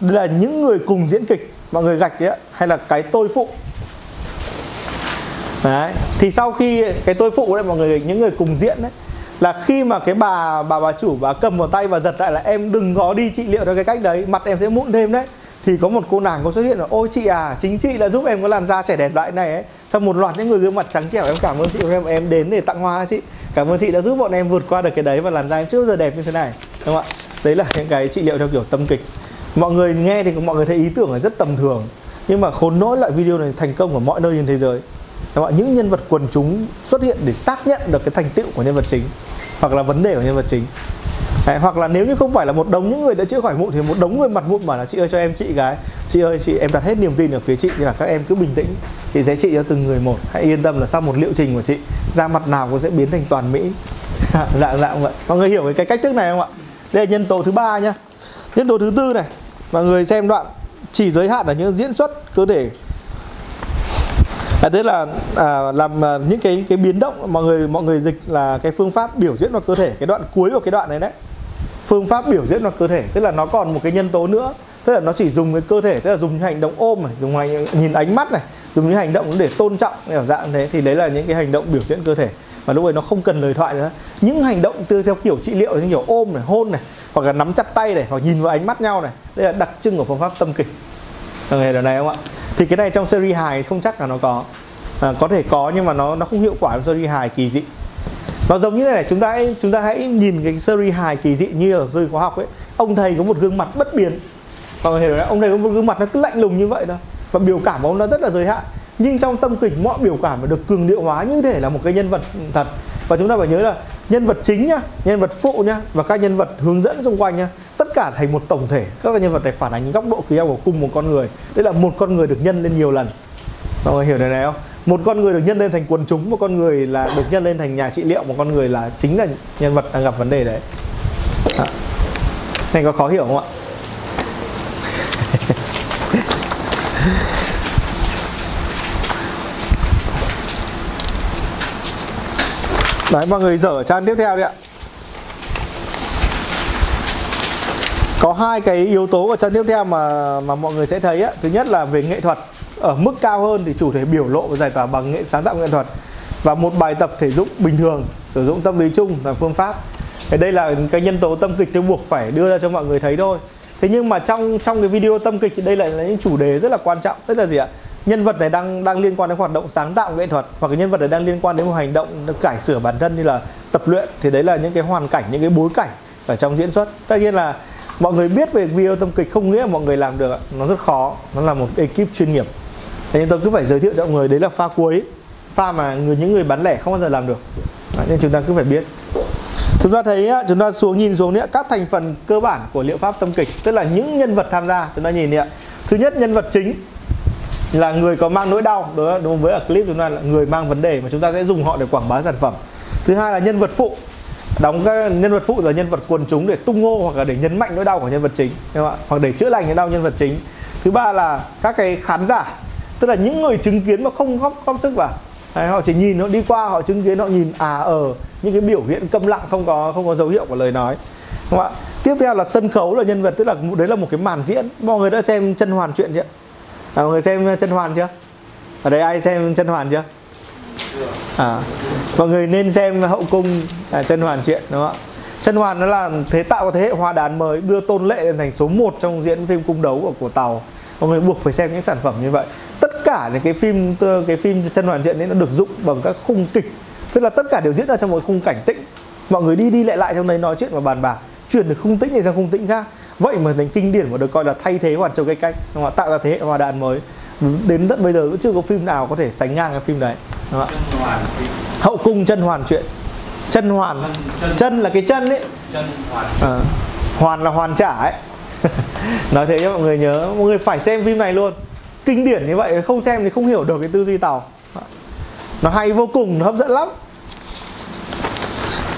Là những người cùng diễn kịch mọi người gạch đấy hay là cái tôi phụ. Đấy, thì sau khi cái tôi phụ đấy, mọi người, những người cùng diễn đấy là khi mà cái bà bà bà chủ, bà cầm vào tay và giật lại là em đừng có đi trị liệu theo cái cách đấy, mặt em sẽ mụn thêm đấy. Thì có một cô nàng có xuất hiện là, ôi chị à chính chị là giúp em có làn da trẻ đẹp lại này ấy. Sau một loạt những người gương mặt trắng trẻo, em cảm ơn chị em em đến để tặng hoa chị. Cảm ơn chị đã giúp bọn em vượt qua được cái đấy và làn da em chưa bao giờ đẹp như thế này. Đúng không ạ? Đấy là những cái trị liệu theo kiểu tâm kịch mọi người nghe thì mọi người thấy ý tưởng là rất tầm thường. Nhưng mà khốn nỗi loại video này thành công ở mọi nơi trên thế giới. Các bạn những nhân vật quần chúng xuất hiện để xác nhận được cái thành tựu của nhân vật chính hoặc là vấn đề của nhân vật chính. Đấy, hoặc là nếu như không phải là một đống những người đã chữa khỏi mụn thì một đống người mặt mụn bảo là chị ơi cho em chị cái chị ơi chị em đặt hết niềm tin ở phía chị nhưng mà các em cứ bình tĩnh chị sẽ trị cho từng người một. Hãy yên tâm là sau một liệu trình của chị da mặt nào cũng sẽ biến thành toàn mỹ. Dạng dạng vậy mọi người hiểu cái cách thức này không ạ? Đây là nhân tố thứ ba nhá nhân tố thứ tư này mọi người xem đoạn chỉ giới hạn ở những diễn xuất cơ thể. À, thế là à, làm à, những cái cái biến động mọi người mọi người dịch là cái phương pháp biểu diễn vào cơ thể cái đoạn cuối của cái đoạn này đấy. Phương pháp biểu diễn vào cơ thể tức là nó còn một cái nhân tố nữa tức là nó chỉ dùng cái cơ thể tức là dùng những hành động ôm này dùng hành, nhìn ánh mắt này dùng những hành động để tôn trọng kiểu dạng thế thì đấy là những cái hành động biểu diễn cơ thể. Và lúc ấy nó không cần lời thoại nữa. Những hành động từ theo kiểu trị liệu như kiểu ôm này hôn này hoặc là nắm chặt tay này hoặc nhìn vào ánh mắt nhau này. Đây là đặc trưng của phương pháp tâm kịch. Người điều này không ạ? Thì cái này trong series hài không chắc là nó có. À, có thể có nhưng mà nó nó không hiệu quả trong series hài kỳ dị. Nó giống như này chúng ta hãy chúng ta hãy nhìn cái series hài kỳ dị như ở rơi khoa học ấy. Ông thầy có một gương mặt bất biến. Mọi người hiểu đấy ông thầy có một gương mặt nó cứ lạnh lùng như vậy thôi. Và biểu cảm của ông nó rất là giới hạn. Nhưng trong tâm kịch mọi biểu cảm được cường điệu hóa như thể là một cái nhân vật thật. Và chúng ta phải nhớ là nhân vật chính nhá, nhân vật phụ nhá, và các nhân vật hướng dẫn xung quanh nhá, tất cả thành một tổng thể. Các nhân vật này phản ánh góc độ kỳ của cùng một con người. Đây là một con người được nhân lên nhiều lần. Mọi người hiểu điều này không? Một con người được nhân lên thành quần chúng, một con người là được nhân lên thành nhà trị liệu, một con người là chính là nhân vật đang gặp vấn đề đấy. À. này có khó hiểu không ạ? đấy, mọi người dở trang tiếp theo đi ạ. Có hai cái yếu tố ở trang tiếp theo mà mà mọi người sẽ thấy á. Thứ nhất là về nghệ thuật. Ở mức cao hơn thì chủ thể biểu lộ và giải tỏa bằng nghệ, sáng tạo nghệ thuật. Và một bài tập thể dục bình thường, sử dụng tâm lý chung là phương pháp. Cái đây là cái nhân tố tâm kịch tôi buộc phải đưa ra cho mọi người thấy thôi. Thế nhưng mà trong trong cái video tâm kịch thì đây lại là những chủ đề rất là quan trọng. Tức là gì ạ? Nhân vật này đang đang liên quan đến hoạt động sáng tạo nghệ thuật hoặc cái nhân vật này đang liên quan đến một hành động cải sửa bản thân như là tập luyện thì đấy là những cái hoàn cảnh những cái bối cảnh ở trong diễn xuất. Tất nhiên là mọi người biết về video tâm kịch không nghĩa mọi người làm được nó rất khó nó là một ekip chuyên nghiệp. Thế nên tôi cứ phải giới thiệu cho mọi người đấy là pha cuối pha mà người những người bán lẻ không bao giờ làm được. Đấy, nên chúng ta cứ phải biết. Chúng ta thấy à, chúng ta xuống nhìn xuống nữa các thành phần cơ bản của liệu pháp tâm kịch tức là những nhân vật tham gia chúng ta nhìn ạ. Thứ nhất nhân vật chính là người có mang nỗi đau đối với ở clip chúng ta là người mang vấn đề mà chúng ta sẽ dùng họ để quảng bá sản phẩm. Thứ hai là nhân vật phụ. Đóng các nhân vật phụ là nhân vật quần chúng để tung hô hoặc là để nhấn mạnh nỗi đau của nhân vật chính đúng không ạ? Hoặc để chữa lành nỗi đau nhân vật chính. Thứ ba là các cái khán giả tức là những người chứng kiến mà không góp góp sức vào. Đấy, họ chỉ nhìn họ đi qua họ chứng kiến họ nhìn à ở ờ, những cái biểu hiện câm lặng không có không có dấu hiệu của lời nói đúng không ạ? Tiếp theo là sân khấu là nhân vật tức là đấy là một cái màn diễn. Mọi người đã xem chân hoàn chuyện chưa? À, mọi người xem chân hoàn chưa? Ở đây ai xem chân hoàn chưa? À, mọi người nên xem hậu cung à, chân hoàn chuyện đúng không ạ? Chân hoàn nó là thế tạo một thế hệ hoa đán mới đưa tôn lệ lên thành số 1 trong diễn phim cung đấu của của tàu. Mọi người buộc phải xem những sản phẩm như vậy. Tất cả những cái phim cái phim chân hoàn chuyện ấy nó được dụng bằng các khung kịch. Tức là tất cả đều diễn ra trong một khung cảnh tĩnh. Mọi người đi đi lại lại trong đấy nói chuyện và bàn bạc. Chuyển được khung tĩnh này sang khung tĩnh khác vậy mà thành kinh điển mà được coi là thay thế hoàn châu cái cách đúng không? tạo ra thế hệ hoa đàn mới. Đến tận bây giờ cũng chưa có phim nào có thể sánh ngang cái phim đấy đúng không? hậu cung chân hoàn chuyện. Chân hoàn. Chân, chân là cái chân ấy. Chân hoàn. À, hoàn là hoàn trả ấy. Nói thế cho mọi người nhớ mọi người phải xem phim này luôn. Kinh điển như vậy không xem thì không hiểu được cái tư duy tàu. Nó hay vô cùng nó hấp dẫn lắm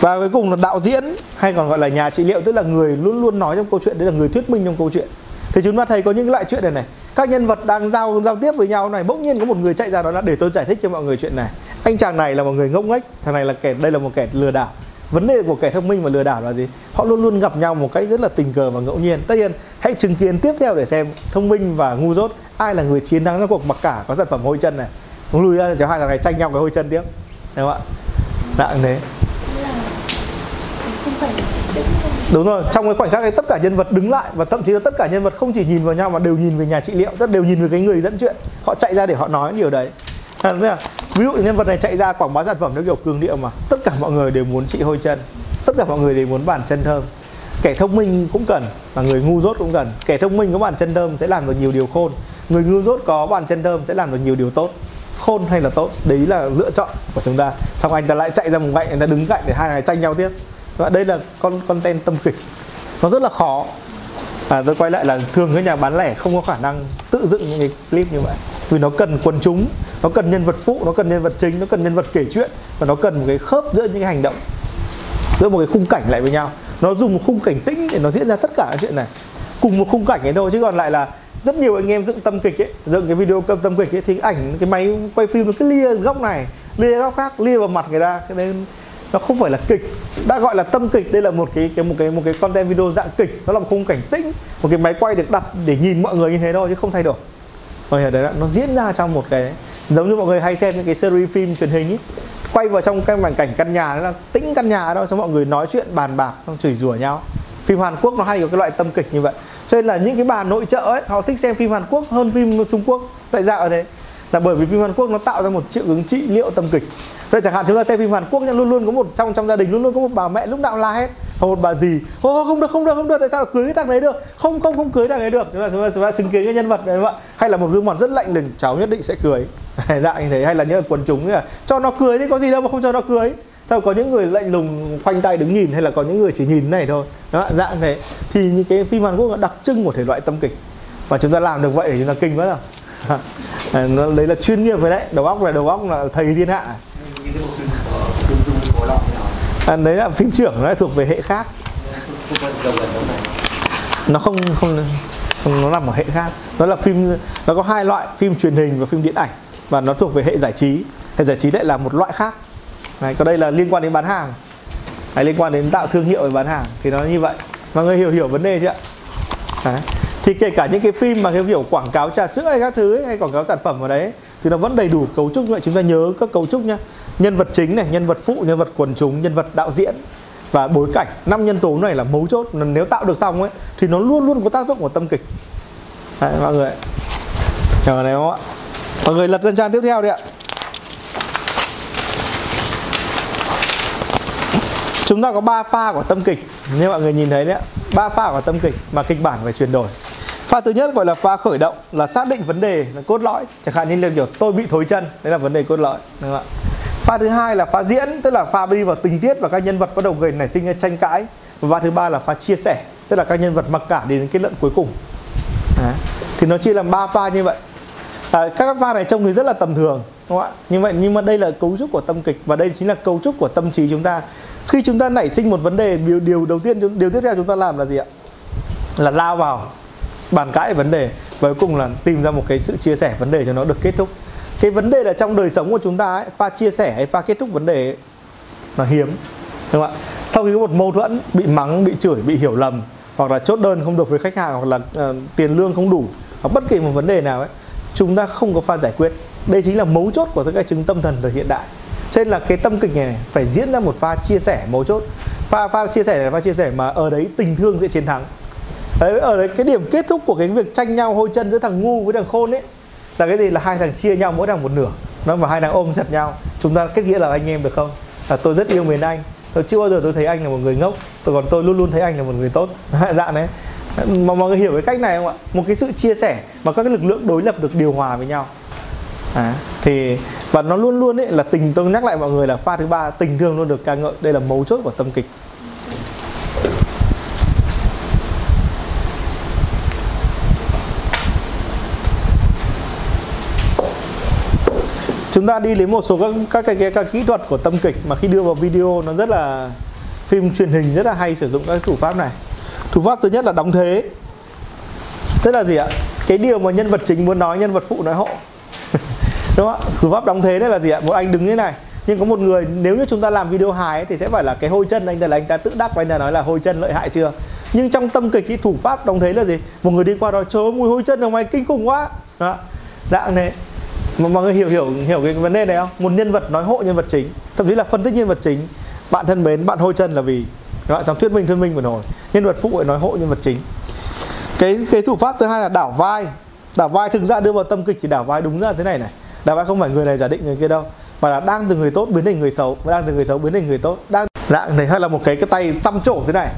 và cuối cùng là đạo diễn, hay còn gọi là nhà trị liệu, tức là người luôn luôn nói trong câu chuyện, đấy là người thuyết minh trong câu chuyện. Thì chúng ta thấy có những cái loại chuyện này này. Các nhân vật đang giao giao tiếp với nhau này, bỗng nhiên có một người chạy ra đó là để tôi giải thích cho mọi người chuyện này. Anh chàng này là một người ngốc nghếch, thằng này là kẻ, đây là một kẻ lừa đảo. Vấn đề của kẻ thông minh và lừa đảo là gì? Họ luôn luôn gặp nhau một cách rất là tình cờ và ngẫu nhiên. Tất nhiên, hãy chứng kiến tiếp theo để xem thông minh và ngu dốt ai là người chiến thắng trong cuộc mặc cả có sản phẩm hôi chân này. Lùi ra cho hai thằng này tranh nhau cái hôi chân tiếp. Đúng không ạ? Dạng thế đúng rồi trong cái khoảnh khắc ấy tất cả nhân vật đứng lại và thậm chí là tất cả nhân vật không chỉ nhìn vào nhau mà đều nhìn về nhà trị liệu rất đều nhìn về cái người dẫn chuyện. Họ chạy ra để họ nói điều đấy. À, là, ví dụ nhân vật này chạy ra quảng bá sản phẩm theo kiểu cường điệu mà tất cả mọi người đều muốn trị hôi chân tất cả mọi người đều muốn bàn chân thơm. Kẻ thông minh cũng cần và người ngu dốt cũng cần. Kẻ thông minh có bàn chân thơm sẽ làm được nhiều điều khôn người ngu dốt có bàn chân thơm sẽ làm được nhiều điều tốt. Khôn hay là tốt đấy là lựa chọn của chúng ta. Xong anh ta lại chạy ra một cạnh anh ta đứng cạnh để hai người tranh nhau tiếp và đây là con content tâm kịch. Nó rất là khó. À, tôi quay lại là thường cái nhà bán lẻ không có khả năng tự dựng những cái clip như vậy. Vì nó cần quần chúng nó cần nhân vật phụ nó cần nhân vật chính nó cần nhân vật kể chuyện và nó cần một cái khớp giữa những cái hành động giữa một cái khung cảnh lại với nhau. Nó dùng một khung cảnh tĩnh để nó diễn ra tất cả cái chuyện này. Cùng một khung cảnh ấy thôi chứ còn lại là rất nhiều anh em dựng tâm kịch ấy dựng cái video tâm tâm kịch ấy thì ảnh cái máy quay phim nó cứ lia góc này lia góc khác lia vào mặt người ta. Cái đấy nó không phải là kịch. Đã gọi là tâm kịch, đây là một cái cái, một cái một cái content video dạng kịch. Nó là một khung cảnh tĩnh, một cái máy quay được đặt để nhìn mọi người như thế thôi, chứ không thay đổi. Rồi đấy là, nó diễn ra trong một cái, giống như mọi người hay xem những cái series phim truyền hình ấy quay vào trong cái màn cảnh căn nhà đó là tĩnh căn nhà đó, xong mọi người nói chuyện, bàn bạc, xong chửi rủa nhau. Phim Hàn Quốc nó hay có cái loại tâm kịch như vậy. Cho nên là những cái bà nội trợ ấy, họ thích xem phim Hàn Quốc hơn phim Trung Quốc. Tại sao ở thế? Là bởi vì phim Hàn Quốc nó tạo ra một triệu ứng trị liệu tâm kịch. Vậy chẳng hạn chúng ta xem phim Hàn Quốc nha, luôn luôn có một trong trong gia đình luôn luôn có một bà mẹ lúc nào la hết hoặc một bà gì ô không được không được không được tại sao cưới cái thằng đấy được? Không không không cưới thằng đấy được. Chúng ta chúng ta, chúng ta chứng kiến cái nhân vật đấy ạ? Hay là một gương mặt rất lạnh lùng cháu nhất định sẽ cưới. Dạng như thế. Hay là những quần chúng là cho nó cưới đi có gì đâu mà không cho nó cưới. Sao có những người lạnh lùng khoanh tay đứng nhìn hay là có những người chỉ nhìn này thôi. Đó dạng thế. Thì những cái phim Hàn Quốc là đặc trưng của thể loại tâm kịch. Và chúng ta làm được vậy thì chúng ta kinh quá rồi. Ờ, nó đấy là chuyên nghiệp rồi đấy. Đầu óc là đầu óc là thầy thiên hạ. À, đấy là phim trưởng nó thuộc về hệ khác. Nó không không không nó nằm ở hệ khác. Nó là phim nó có hai loại phim truyền hình và phim điện ảnh. Và nó thuộc về hệ giải trí. Hệ giải trí lại là một loại khác. Này còn đây là liên quan đến bán hàng. Hay liên quan đến tạo thương hiệu về bán hàng. Thì nó như vậy. Mọi người hiểu hiểu vấn đề chưa ạ? Đấy thì kể cả những cái phim mà theo kiểu quảng cáo trà sữa hay các thứ ấy, hay quảng cáo sản phẩm vào đấy thì nó vẫn đầy đủ cấu trúc. Như vậy chúng ta nhớ các cấu trúc nhá. Nhân vật chính này nhân vật phụ nhân vật quần chúng nhân vật đạo diễn và bối cảnh. Năm nhân tố này là mấu chốt. Nếu tạo được xong ấy thì nó luôn luôn có tác dụng của tâm kịch. Đấy, mọi người hiểu này không ạ? Mọi người lật lên trang tiếp theo đi ạ. Chúng ta có ba pha của tâm kịch. Như mọi người nhìn thấy đấy ba pha của tâm kịch mà kịch bản phải chuyển đổi pha thứ nhất gọi là pha khởi động là xác định vấn đề là cốt lõi. Chẳng hạn như là kiểu tôi bị thối chân đấy là vấn đề cốt lõi đúng không ạ? Pha thứ hai là pha diễn tức là pha đi vào tình tiết và các nhân vật bắt đầu gây nảy sinh ra tranh cãi. Và pha thứ ba là pha chia sẻ tức là các nhân vật mặc cả đến kết luận cuối cùng. Đấy. thì nó chia làm ba pha như vậy. À, các pha này trông thì rất là tầm thường đúng không ạ? Như vậy nhưng mà đây là cấu trúc của tâm kịch và đây chính là cấu trúc của tâm trí chúng ta. Khi chúng ta nảy sinh một vấn đề điều, điều đầu tiên điều tiếp theo chúng ta làm là gì ạ? Là lao vào bàn cãi vấn đề và cuối cùng là tìm ra một cái sự chia sẻ vấn đề cho nó được kết thúc. Cái vấn đề là trong đời sống của chúng ta ấy, pha chia sẻ hay pha kết thúc vấn đề ấy, là hiếm đúng không ạ? Sau khi có một mâu thuẫn bị mắng bị chửi bị hiểu lầm hoặc là chốt đơn không được với khách hàng hoặc là uh, tiền lương không đủ hoặc bất kỳ một vấn đề nào ấy chúng ta không có pha giải quyết. Đây chính là mấu chốt của tất cả chứng tâm thần thời hiện đại. Cho nên là cái tâm kịch này phải diễn ra một pha chia sẻ mấu chốt. Pha pha chia sẻ là pha chia sẻ mà ở đấy tình thương sẽ chiến thắng đấy ở đấy cái điểm kết thúc của cái việc tranh nhau hôi chân giữa thằng ngu với thằng khôn ấy là cái gì? Là hai thằng chia nhau mỗi thằng một nửa. Nó và hai thằng ôm chặt nhau. Chúng ta kết nghĩa là anh em được không? Là tôi rất yêu mến anh. Tôi chưa bao giờ tôi thấy anh là một người ngốc. Tôi còn tôi luôn luôn thấy anh là một người tốt. Dạng đấy. Mà mọi người hiểu cái cách này không ạ? Một cái sự chia sẻ mà các cái lực lượng đối lập được điều hòa với nhau. À, thì và nó luôn luôn ấy là tình tôi nhắc lại mọi người là pha thứ ba tình thương luôn được ca ngợi. Đây là mấu chốt của tâm kịch. Chúng ta đi đến một số các các cái, cái, các kỹ thuật của tâm kịch mà khi đưa vào video nó rất là phim truyền hình rất là hay sử dụng các thủ pháp này. Thủ pháp thứ nhất là đóng thế tức là gì ạ? Cái điều mà nhân vật chính muốn nói nhân vật phụ nói hộ. Đúng không ạ? Thủ pháp đóng thế đấy là gì ạ? Một anh đứng như này nhưng có một người nếu như chúng ta làm video hài ấy, thì sẽ phải là cái hôi chân anh ta là anh ta tự đắc và anh ta nói là hôi chân lợi hại chưa? Nhưng trong tâm kịch cái thủ pháp đóng thế là gì? Một người đi qua đó trời mùi hôi chân ở ngoài kinh khủng quá. Đó dạng này mọi người hiểu hiểu hiểu cái vấn đề này không? Một nhân vật nói hộ nhân vật chính, thậm chí là phân tích nhân vật chính, bạn thân mến, bạn hôi chân là vì, các bạn dám thuyết minh thuyết minh vừa rồi nhân vật phụ lại nói hộ nhân vật chính. Cái cái thủ pháp thứ hai là đảo vai. Đảo vai thực ra đưa vào tâm kịch thì đảo vai đúng ra thế này này. Đảo vai không phải người này giả định người kia đâu, mà là đang từ người tốt biến thành người xấu, đang từ người xấu biến thành người tốt. Đang dạng này hay là một cái cái tay xăm trổ thế này,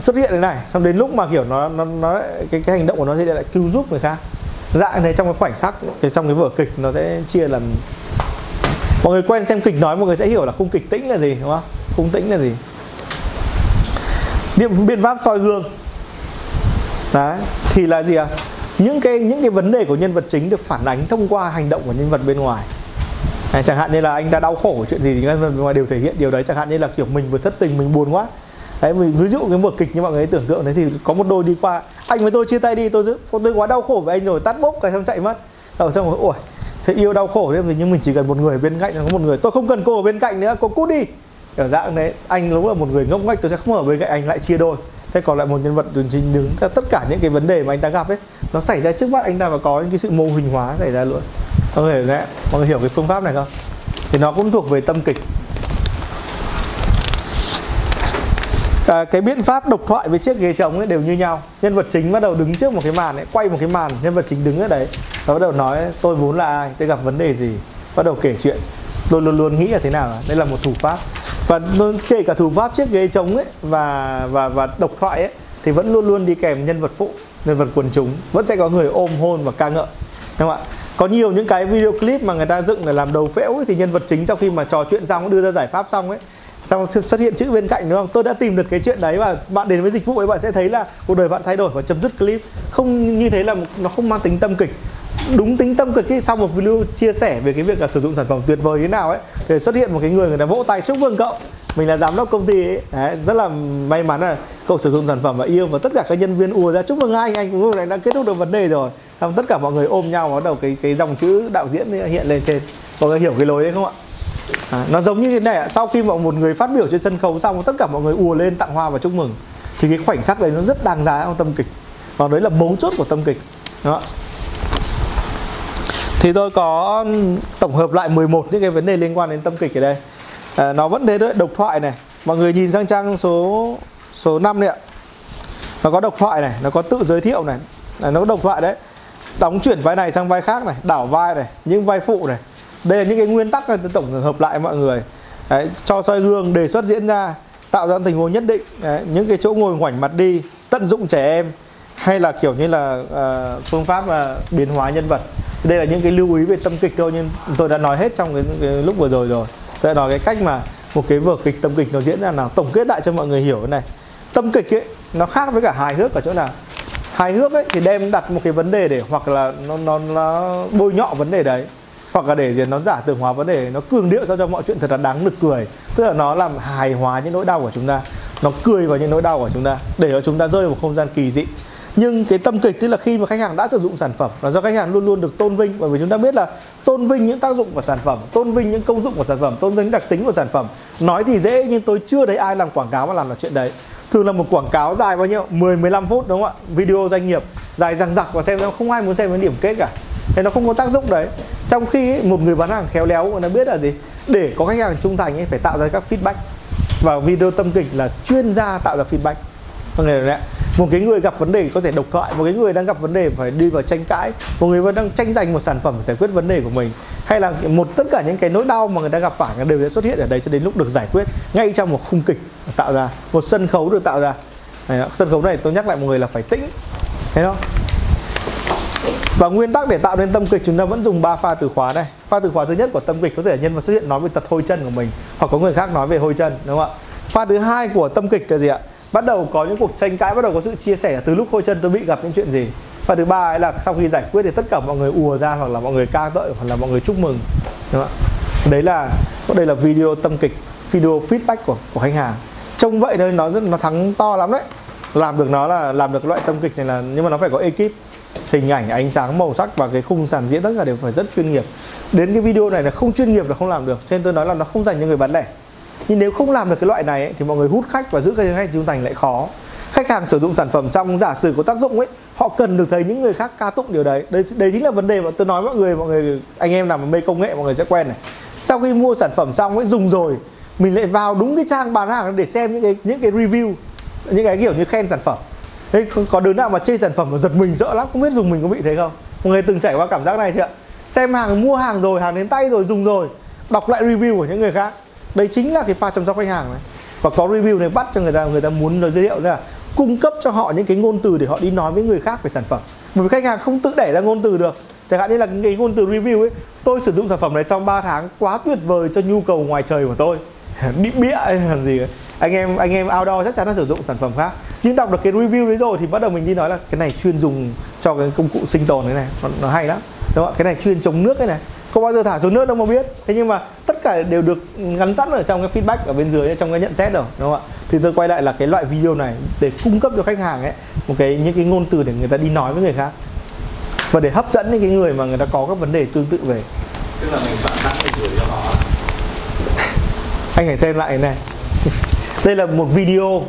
xuất hiện thế này, xong đến lúc mà kiểu nó nó nó cái cái hành động của nó sẽ lại cứu giúp người khác dạng này trong cái khoảnh khắc cái trong cái vở kịch nó sẽ chia làm mọi người quen xem kịch nói mọi người sẽ hiểu là khung kịch tĩnh là gì đúng không? Khung tĩnh là gì? Điểm, biện pháp soi gương. Đấy thì là gì à những cái những cái vấn đề của nhân vật chính được phản ánh thông qua hành động của nhân vật bên ngoài. À, chẳng hạn như là anh ta đau khổ chuyện gì thì nhân vật bên ngoài đều thể hiện điều đấy. Chẳng hạn như là kiểu mình vừa thất tình mình buồn quá đấy, mình ví dụ cái vở kịch như mọi người tưởng tượng đấy thì có một đôi đi qua. Anh với tôi chia tay đi, tôi giữ, tôi quá đau khổ với anh rồi tắt bốc cái xong chạy mất. Rồi xong rồi ủa thế yêu đau khổ thế nhưng mình chỉ cần một người bên cạnh là có một người, tôi không cần cô ở bên cạnh nữa, cô cút đi. Ở dạng đấy, anh đúng là một người ngốc nghếch, tôi sẽ không ở bên cạnh anh, lại chia đôi. Thế còn lại một nhân vật tuyển chính đứng, tất cả những cái vấn đề mà anh ta gặp ấy, nó xảy ra trước mắt anh ta và có những cái sự mô hình hóa xảy ra luôn. Mọi người đấy mọi người hiểu cái phương pháp này không? Thì nó cũng thuộc về tâm kịch. À, cái biện pháp độc thoại với chiếc ghế trống ấy đều như nhau. Nhân vật chính bắt đầu đứng trước một cái màn ấy quay một cái màn nhân vật chính đứng ở đấy và bắt đầu nói tôi vốn là ai? Tôi gặp vấn đề gì? Bắt đầu kể chuyện. Tôi luôn luôn nghĩ là thế nào đây là một thủ pháp. Và kể cả thủ pháp chiếc ghế trống ấy và và và độc thoại ấy thì vẫn luôn luôn đi kèm nhân vật phụ nhân vật quần chúng. Vẫn sẽ có người ôm hôn và ca ngợi. Đúng không ạ? Có nhiều những cái video clip mà người ta dựng để làm đầu phễu ấy, thì nhân vật chính sau khi mà trò chuyện xong đưa ra giải pháp xong ấy xong xuất hiện chữ bên cạnh đúng không? Tôi đã tìm được cái chuyện đấy và bạn đến với dịch vụ ấy bạn sẽ thấy là cuộc đời bạn thay đổi và chấm dứt clip. Không như thế là nó không mang tính tâm kịch. Đúng tính tâm kịch khi sau một video chia sẻ về cái việc là sử dụng sản phẩm tuyệt vời thế nào ấy để xuất hiện một cái người người ta vỗ tay chúc mừng cậu. Mình là giám đốc công ty ấy đấy, rất là may mắn là cậu sử dụng sản phẩm và yêu và tất cả các nhân viên ùa ra chúc mừng anh anh cũng này đã kết thúc được vấn đề rồi. Xong tất cả mọi người ôm nhau bắt đầu cái cái dòng chữ đạo diễn hiện lên trên. Mọi người hiểu cái lối đấy không ạ? À, nó giống như thế này sau khi mà một người phát biểu trên sân khấu xong tất cả mọi người ùa lên tặng hoa và chúc mừng thì cái khoảnh khắc đấy nó rất đáng giá trong tâm kịch. Và đấy là mấu chốt của tâm kịch. Đó. Thì tôi có tổng hợp lại 11 những cái vấn đề liên quan đến tâm kịch ở đây. À, nó vẫn thế đấy độc thoại này. Mọi người nhìn sang trang số số 5 này ạ. Nó có độc thoại này nó có tự giới thiệu này, này nó có độc thoại đấy. Đóng chuyển vai này sang vai khác này đảo vai này những vai phụ này đây là những cái nguyên tắc tổng hợp lại mọi người. Đấy, cho soi gương đề xuất diễn ra tạo ra tình huống nhất định. Đấy, những cái chỗ ngồi ngoảnh mặt đi tận dụng trẻ em hay là kiểu như là uh, phương pháp uh, biến hóa nhân vật. Đây là những cái lưu ý về tâm kịch thôi nhưng tôi đã nói hết trong cái, cái lúc vừa rồi rồi. Tôi đã nói cái cách mà một cái vở kịch tâm kịch nó diễn ra nào. Tổng kết lại cho mọi người hiểu cái này. Tâm kịch ấy nó khác với cả hài hước ở chỗ nào. Hài hước ấy thì đem đặt một cái vấn đề để hoặc là nó nó, nó bôi nhọ vấn đề đấy hoặc là để gì, nó giả tưởng hóa vấn đề, nó cường điệu sao cho mọi chuyện thật là đáng được cười. Tức là nó làm hài hóa những nỗi đau của chúng ta. Nó cười vào những nỗi đau của chúng ta, để cho chúng ta rơi vào một không gian kỳ dị. Nhưng cái tâm kịch, tức là khi mà khách hàng đã sử dụng sản phẩm, là do khách hàng luôn luôn được tôn vinh, bởi vì chúng ta biết là tôn vinh những tác dụng của sản phẩm, tôn vinh những công dụng của sản phẩm, tôn vinh đặc tính của sản phẩm. Nói thì dễ, nhưng tôi chưa thấy ai làm quảng cáo mà làm được chuyện đấy. Thường là một quảng cáo dài bao nhiêu? 10 15 phút, đúng không ạ? Video doanh nghiệp dài dằng dặc và xem, không ai muốn xem đến điểm kết cả thế nó không có tác dụng đấy. Trong khi một người bán hàng khéo léo nó biết là gì? Để có khách hàng trung thành ấy phải tạo ra các feedback. Và video tâm kịch là chuyên gia tạo ra feedback. Mọi người đấy một cái người gặp vấn đề có thể độc thoại một cái người đang gặp vấn đề phải đi vào tranh cãi một người vẫn đang tranh giành một sản phẩm để giải quyết vấn đề của mình. Hay là một tất cả những cái nỗi đau mà người ta gặp phải đều sẽ xuất hiện ở đây cho đến lúc được giải quyết ngay trong một khung kịch tạo ra một sân khấu được tạo ra. Này, sân khấu này tôi nhắc lại mọi người là phải tĩnh. Thấy không? Và nguyên tắc để tạo nên tâm kịch, chúng ta vẫn dùng ba pha từ khóa này. Pha từ khóa thứ nhất của tâm kịch có thể nhân vật xuất hiện nói về tật hôi chân của mình, hoặc có người khác nói về hôi chân, đúng không ạ? Pha thứ hai của tâm kịch là gì ạ? Bắt đầu có những cuộc tranh cãi, bắt đầu có sự chia sẻ từ lúc hôi chân tôi bị gặp những chuyện gì. Và thứ ba ấy là sau khi giải quyết thì tất cả mọi người ùa ra, hoặc là mọi người ca ngợi, hoặc là mọi người chúc mừng, đúng không ạ? Đấy là, đây là video tâm kịch, video feedback của của khách hàng. Trông vậy thôi, nó rất, nó thắng to lắm đấy. Làm được nó là, làm được loại tâm kịch này là, nhưng mà nó phải có ekip hình ảnh ánh sáng màu sắc và cái khung sàn diễn tất cả đều phải rất chuyên nghiệp. Đến cái video này là không chuyên nghiệp là không làm được cho nên tôi nói là nó không dành cho người bán lẻ. Nhưng nếu không làm được cái loại này ấy, thì mọi người hút khách và giữ cái khách trung thành lại khó. Khách hàng sử dụng sản phẩm xong giả sử có tác dụng ấy họ cần được thấy những người khác ca tụng điều đấy. Đấy, đấy chính là vấn đề mà tôi nói mọi người mọi người anh em làm mê công nghệ mọi người sẽ quen này. Sau khi mua sản phẩm xong ấy dùng rồi mình lại vào đúng cái trang bán hàng để xem những cái những cái review những cái kiểu như khen sản phẩm thế có đứa nào mà chê sản phẩm mà giật mình sợ lắm? Không biết dùng mình có bị thế không? Mọi người từng trải qua cảm giác này chưa xem hàng, mua hàng rồi, hàng đến tay rồi, dùng rồi, đọc lại review của những người khác. Đây chính là cái pha chăm sóc khách hàng này. Và có review này bắt cho người ta người ta muốn giới thiệu là cung cấp cho họ những cái ngôn từ để họ đi nói với người khác về sản phẩm. Bởi vì khách hàng không tự đẻ ra ngôn từ được. Chẳng hạn như là cái ngôn từ review ấy, tôi sử dụng sản phẩm này sau 3 tháng, quá tuyệt vời cho nhu cầu ngoài trời của tôi. Đi bịa làm gì anh em anh em outdoor chắc chắn là sử dụng sản phẩm khác. Nhưng đọc được cái review đấy rồi thì bắt đầu mình đi nói là cái này chuyên dùng cho cái công cụ sinh tồn đấy này. Nó, nó hay lắm. Đúng không? cái này chuyên chống nước cái này. Không bao giờ thả xuống nước đâu mà biết. Thế nhưng mà tất cả đều được gắn sẵn ở trong cái feedback ở bên dưới trong cái nhận xét rồi đúng không ạ? Thì tôi quay lại là cái loại video này để cung cấp cho khách hàng ấy một cái những cái ngôn từ để người ta đi nói với người khác. Và để hấp dẫn những cái người mà người ta có các vấn đề tương tự về. Tức là mình soạn sẵn để gửi cho họ. Anh hãy xem lại này đây là một video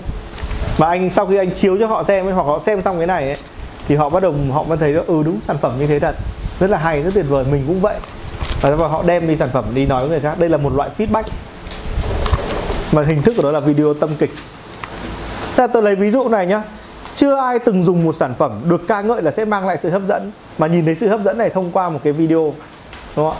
mà anh sau khi anh chiếu cho họ xem hoặc họ xem xong cái này ấy, thì họ bắt đầu họ mới thấy ừ đúng sản phẩm như thế thật. Rất là hay rất tuyệt vời mình cũng vậy. Và họ đem đi sản phẩm đi nói với người khác. Đây là một loại feedback. Mà hình thức của nó là video tâm kịch. Ta tôi lấy ví dụ này nhá. Chưa ai từng dùng một sản phẩm được ca ngợi là sẽ mang lại sự hấp dẫn. Mà nhìn thấy sự hấp dẫn này thông qua một cái video đúng không ạ?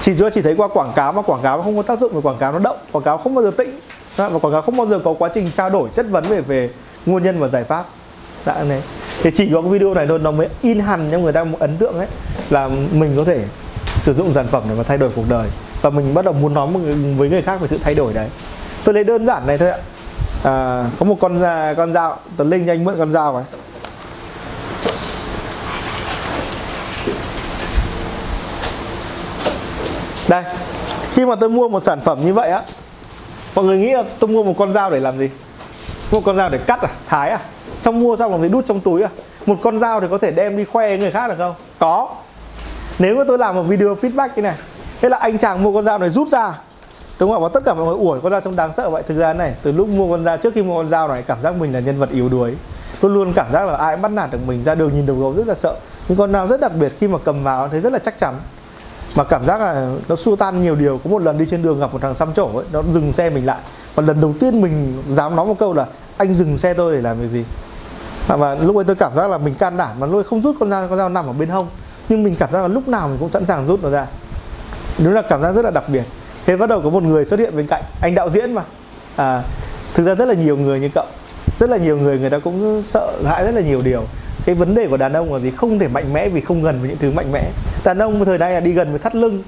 Chỉ cho chỉ thấy qua quảng cáo mà quảng cáo không có tác dụng về quảng cáo nó động quảng cáo không bao giờ tĩnh. Dạ, và quảng cáo không bao giờ có quá trình trao đổi chất vấn về về nguyên nhân và giải pháp. Đã này. Thì chỉ có cái video này thôi nó mới in hẳn cho người ta một ấn tượng ấy là mình có thể sử dụng sản phẩm để mà thay đổi cuộc đời. Và mình bắt đầu muốn nói với người khác về sự thay đổi đấy. Tôi lấy đơn giản này thôi ạ. À, có một con con dao. Tuấn linh cho anh mượn con dao này. Đây. Khi mà tôi mua một sản phẩm như vậy á mọi người nghĩ là tôi mua một con dao để làm gì? Mua một con dao để cắt à? Thái à? Xong mua xong rồi đút trong túi à? Một con dao thì có thể đem đi khoe với người khác được không? Có. Nếu mà tôi làm một video feedback như này, thế là anh chàng mua con dao này rút ra. Đúng không ạ? Và tất cả mọi người ủi con dao trông đáng sợ vậy. Thực ra này, từ lúc mua con dao, trước khi mua con dao này, cảm giác mình là nhân vật yếu đuối. Luôn luôn cảm giác là ai bắt nạt được mình ra đường nhìn đầu gấu rất là sợ. Nhưng con dao rất đặc biệt khi mà cầm vào, thấy rất là chắc chắn mà cảm giác là nó xua tan nhiều điều. Có một lần đi trên đường gặp một thằng xăm trổ ấy nó dừng xe mình lại. Và lần đầu tiên mình dám nói một câu là anh dừng xe tôi để làm cái gì? Và, lúc ấy tôi cảm giác là mình can đảm mà lúc không rút con dao con dao nằm ở bên hông. Nhưng mình cảm giác là lúc nào mình cũng sẵn sàng rút nó ra. Đúng là cảm giác rất là đặc biệt. Thế bắt đầu có một người xuất hiện bên cạnh. Anh đạo diễn mà. À, thực ra rất là nhiều người như cậu. Rất là nhiều người người ta cũng sợ hãi rất là nhiều điều cái vấn đề của đàn ông là gì? Không thể mạnh mẽ vì không gần với những thứ mạnh mẽ. Đàn ông thời nay là đi gần với thắt lưng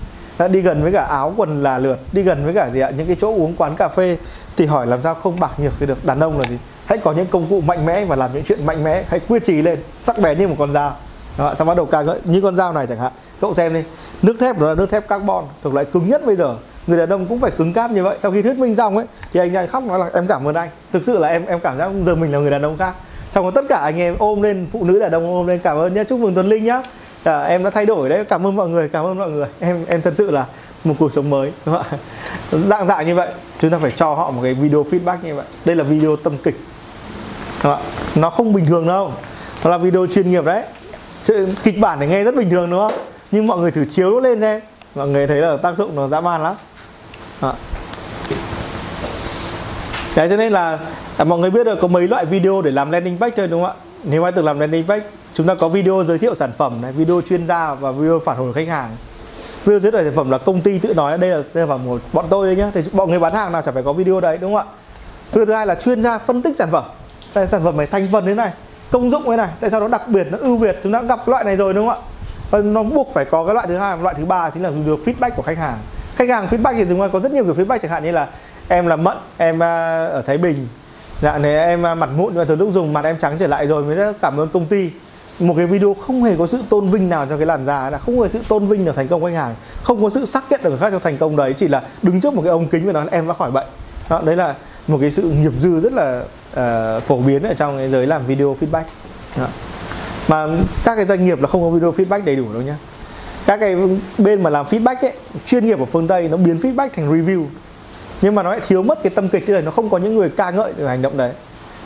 đi gần với cả áo quần là lượt đi gần với cả gì ạ? Những cái chỗ uống quán cà phê. Thì hỏi làm sao không bạc nhược cái được? Đàn ông là gì? Hãy có những công cụ mạnh mẽ và làm những chuyện mạnh mẽ. Hãy quyết trí lên sắc bén như một con dao. Đó, xong bắt đầu ca ngợi. Như con dao này chẳng hạn. Cậu xem đi. Nước thép đó là nước thép carbon thuộc loại cứng nhất bây giờ. Người đàn ông cũng phải cứng cáp như vậy. Sau khi thuyết minh xong ấy thì anh ấy khóc nói là em cảm ơn anh. Thực sự là em em cảm giác giờ mình là người đàn ông khác xong rồi tất cả anh em ôm lên phụ nữ đàn ông ôm lên cảm ơn nhé chúc mừng tuấn linh nhá. À, em đã thay đổi đấy cảm ơn mọi người cảm ơn mọi người. Em em thật sự là một cuộc sống mới đúng không ạ? Dạng dạng như vậy chúng ta phải cho họ một cái video feedback như vậy. Đây là video tâm kịch đúng không ạ? Nó không bình thường đâu. Nó là video chuyên nghiệp đấy. Chứ, kịch bản này nghe rất bình thường đúng không? Nhưng mọi người thử chiếu nó lên xem. Mọi người thấy là tác dụng nó dã man lắm. Ạ Đấy cho nên là à, mọi người biết được có mấy loại video để làm landing page thôi đúng không ạ? Nếu ai từng làm landing page, chúng ta có video giới thiệu sản phẩm này, video chuyên gia và video phản hồi khách hàng. Video giới thiệu sản phẩm là công ty tự nói đây là sản phẩm của bọn tôi đấy nhá. Thì bọn người bán hàng nào chẳng phải có video đấy đúng không ạ? Thứ hai là chuyên gia phân tích sản phẩm. tại sản phẩm này thành phần thế này, công dụng thế này, tại sao nó đặc biệt, nó ưu việt, chúng ta gặp loại này rồi đúng không ạ? Và nó buộc phải có cái loại thứ hai, loại thứ ba chính là video feedback của khách hàng khách hàng feedback thì chúng ta có rất nhiều kiểu feedback chẳng hạn như là em là mận em à, ở thái bình. Dạ này em à, mặt mụn và từ lúc dùng mặt em trắng trở lại rồi mới cảm ơn công ty. Một cái video không hề có sự tôn vinh nào cho cái làn da là không hề sự tôn vinh nào thành công của khách hàng không có sự xác nhận được khác cho thành công đấy chỉ là đứng trước một cái ống kính và nói em đã khỏi bệnh. Đó, đấy là một cái sự nghiệp dư rất là uh, phổ biến ở trong cái giới làm video feedback. Đó. mà các cái doanh nghiệp là không có video feedback đầy đủ đâu nhá. Các cái bên mà làm feedback ấy chuyên nghiệp ở phương tây nó biến feedback thành review nhưng mà nó lại thiếu mất cái tâm kịch đấy nó không có những người ca ngợi về hành động đấy.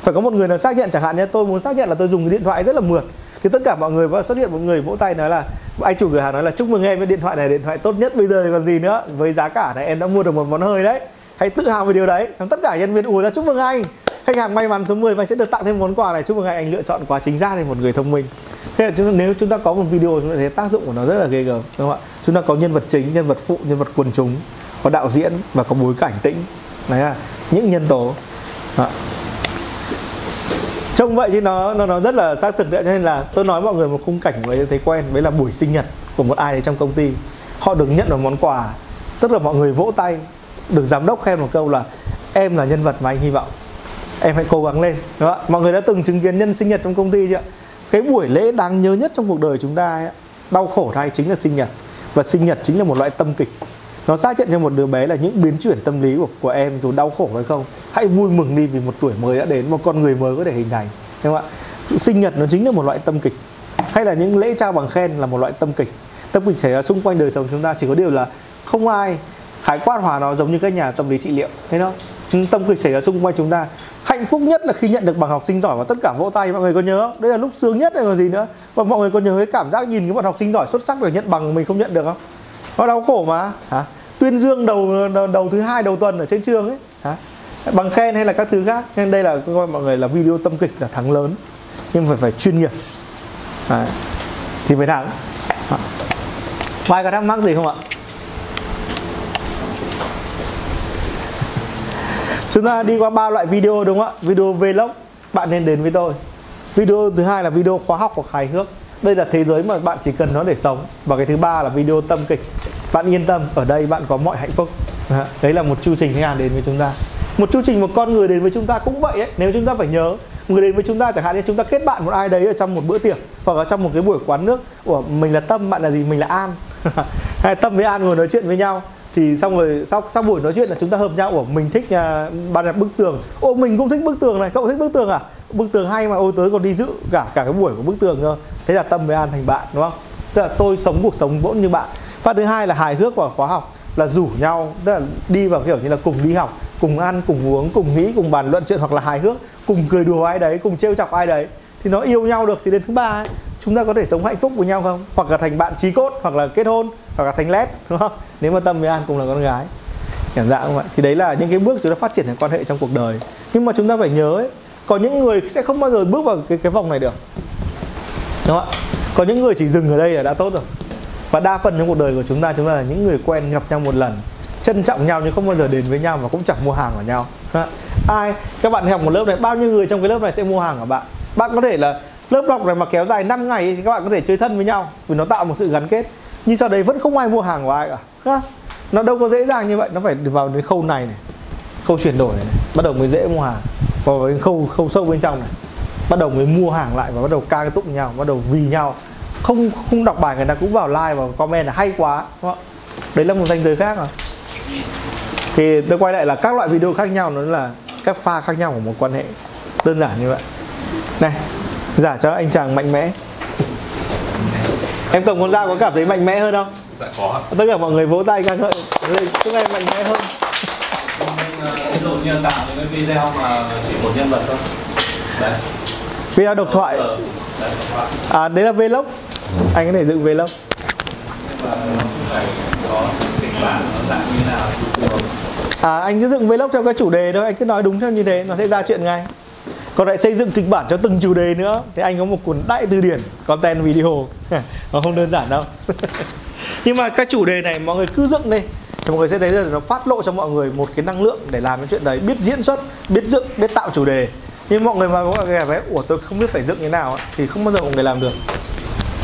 Phải có một người nào xác nhận chẳng hạn như tôi muốn xác nhận là tôi dùng cái điện thoại rất là mượt. Thì tất cả mọi người và xuất hiện một người vỗ tay nói là anh chủ cửa hàng nói là chúc mừng em với điện thoại này điện thoại tốt nhất bây giờ thì còn gì nữa. Với giá cả này em đã mua được một món hơi đấy. Hãy tự hào về điều đấy. Trong tất cả nhân viên ủi là chúc mừng anh. Khách hàng may mắn số 10 và sẽ được tặng thêm món quà này. Chúc mừng anh anh lựa chọn quá chính xác thì một người thông minh. Thế là chúng, nếu chúng ta có một video chúng ta thấy tác dụng của nó rất là ghê gớm đúng không ạ? Chúng ta có nhân vật chính nhân vật phụ nhân vật quần chúng có đạo diễn và có bối cảnh tĩnh đấy là những nhân tố. Đó. trông vậy chứ nó nó nó rất là xác thực đấy cho nên là tôi nói mọi người một khung cảnh mà thấy quen với là buổi sinh nhật của một ai đấy trong công ty. Họ được nhận một món quà tức là mọi người vỗ tay được giám đốc khen một câu là em là nhân vật mà anh hy vọng em hãy cố gắng lên. Đúng không? mọi người đã từng chứng kiến nhân sinh nhật trong công ty chưa cái buổi lễ đáng nhớ nhất trong cuộc đời chúng ta ấy, đau khổ thay chính là sinh nhật. Và sinh nhật chính là một loại tâm kịch nó xác nhận cho một đứa bé là những biến chuyển tâm lý của, của em dù đau khổ hay không. Hãy vui mừng đi vì một tuổi mới đã đến một con người mới có thể hình thành. Đúng không ạ? Sinh nhật nó chính là một loại tâm kịch. Hay là những lễ trao bằng khen là một loại tâm kịch. Tâm kịch xảy ra xung quanh đời sống chúng ta chỉ có điều là không ai khái quát hòa nó giống như các nhà tâm lý trị liệu. Thấy không? Ừ, tâm kịch xảy ra xung quanh chúng ta. Hạnh phúc nhất là khi nhận được bằng học sinh giỏi và tất cả vỗ tay. Mọi người có nhớ không? Đây là lúc sướng nhất hay còn gì nữa? Và mọi người có nhớ cái cảm giác nhìn cái bạn học sinh giỏi xuất sắc được nhận bằng mình không nhận được không? Nó đau khổ mà. Hả? Tuyên dương đầu đầu, đầu thứ hai đầu tuần ở trên trường ấy. Hả? Bằng khen hay là các thứ khác. Nên đây là coi mọi người là video tâm kịch là thắng lớn. Nhưng phải phải chuyên nghiệp. À, thì mới thắng. Ai có thắc mắc gì không ạ? Chúng ta đi qua ba loại video đúng không ạ? Video vlog. Bạn nên đến với tôi. Video thứ hai là video khóa học hoặc hài hước đây là thế giới mà bạn chỉ cần nó để sống. Và cái thứ ba là video tâm kịch. Bạn yên tâm ở đây bạn có mọi hạnh phúc. Đấy là một chu trình khách hàng đến với chúng ta. Một chu trình một con người đến với chúng ta cũng vậy ấy. Nếu chúng ta phải nhớ người đến với chúng ta chẳng hạn như chúng ta kết bạn một ai đấy ở trong một bữa tiệc hoặc là trong một cái buổi quán nước của mình là tâm bạn là gì? Mình là an. Hay tâm với an ngồi nói chuyện với nhau thì xong rồi sau sau buổi nói chuyện là chúng ta hợp nhau của mình thích nhà, bạn là bức tường. Ô mình cũng thích bức tường này cậu thích bức tường à? Bức tường hay mà ôi tới còn đi dự cả cả cái buổi của bức tường thôi. Thế là tâm với an thành bạn đúng không? Tức là tôi sống cuộc sống vẫn như bạn. Phát thứ hai là hài hước và khóa học là rủ nhau tức là đi vào kiểu như là cùng đi học cùng ăn cùng uống cùng nghĩ cùng bàn luận chuyện hoặc là hài hước cùng cười đùa ai đấy cùng trêu chọc ai đấy. Thì nó yêu nhau được thì đến thứ ba ấy, chúng ta có thể sống hạnh phúc với nhau không? Hoặc là thành bạn trí cốt hoặc là kết hôn hoặc là thành lét đúng không? Nếu mà tâm với an cùng là con gái. Cảm dạng không ạ thì đấy là những cái bước chúng ta phát triển thành quan hệ trong cuộc đời. Nhưng mà chúng ta phải nhớ ấy, có những người sẽ không bao giờ bước vào cái cái vòng này được. Đúng không ạ? Có những người chỉ dừng ở đây là đã tốt rồi. Và đa phần trong cuộc đời của chúng ta chúng ta là những người quen gặp nhau một lần trân trọng nhau nhưng không bao giờ đến với nhau và cũng chẳng mua hàng của nhau. Đúng không ạ? ai các bạn học một lớp này bao nhiêu người trong cái lớp này sẽ mua hàng của bạn? Bạn có thể là lớp học này mà kéo dài 5 ngày thì các bạn có thể chơi thân với nhau vì nó tạo một sự gắn kết. Nhưng sau đấy vẫn không ai mua hàng của ai cả. Đúng không? nó đâu có dễ dàng như vậy nó phải vào đến khâu này này khâu chuyển đổi này, này. bắt đầu mới dễ mua hàng vào đến khâu khâu sâu bên trong này. Bắt đầu mới mua hàng lại và bắt đầu ca cái tụng nhau bắt đầu vì nhau. Không không đọc bài người ta cũng vào like và comment là hay quá đúng không? đấy là một danh giới khác rồi thì tôi quay lại là các loại video khác nhau nó là các pha khác nhau của một quan hệ. Đơn giản như vậy. Này giả cho anh chàng mạnh mẽ. Em cầm con dao có cảm thấy mạnh mẽ hơn không? Dạ có tất cả mọi người vỗ tay ca ngợi. Chúc em mạnh mẽ hơn ví dụ như tạo những cái video mà chỉ một nhân vật thôi. Đấy. Video độc thoại. Ờ, à đấy là vlog. Anh có thể dựng vlog. À anh cứ dựng vlog theo cái chủ đề thôi. Anh cứ nói đúng theo như thế nó sẽ ra chuyện ngay. Còn lại xây dựng kịch bản cho từng chủ đề nữa. Thì anh có một cuốn đại từ điển content video. Nó không đơn giản đâu. Nhưng mà các chủ đề này mọi người cứ dựng đi thì mọi người sẽ thấy là nó phát lộ cho mọi người một cái năng lượng để làm cái chuyện đấy. Biết diễn xuất biết dựng biết tạo chủ đề. Nhưng mọi người mà có cái vẻ ủa tôi không biết phải dựng như nào ấy, thì không bao giờ mọi người làm được.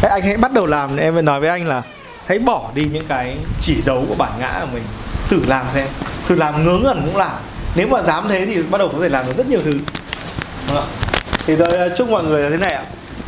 Thế anh hãy bắt đầu làm em mới nói với anh là hãy bỏ đi những cái chỉ dấu của bản ngã của mình. Thử làm xem. Thử làm ngớ ngẩn cũng làm. Nếu mà dám thế thì bắt đầu có thể làm được rất nhiều thứ. Đúng không thì tôi à, chúc mọi người là thế này ạ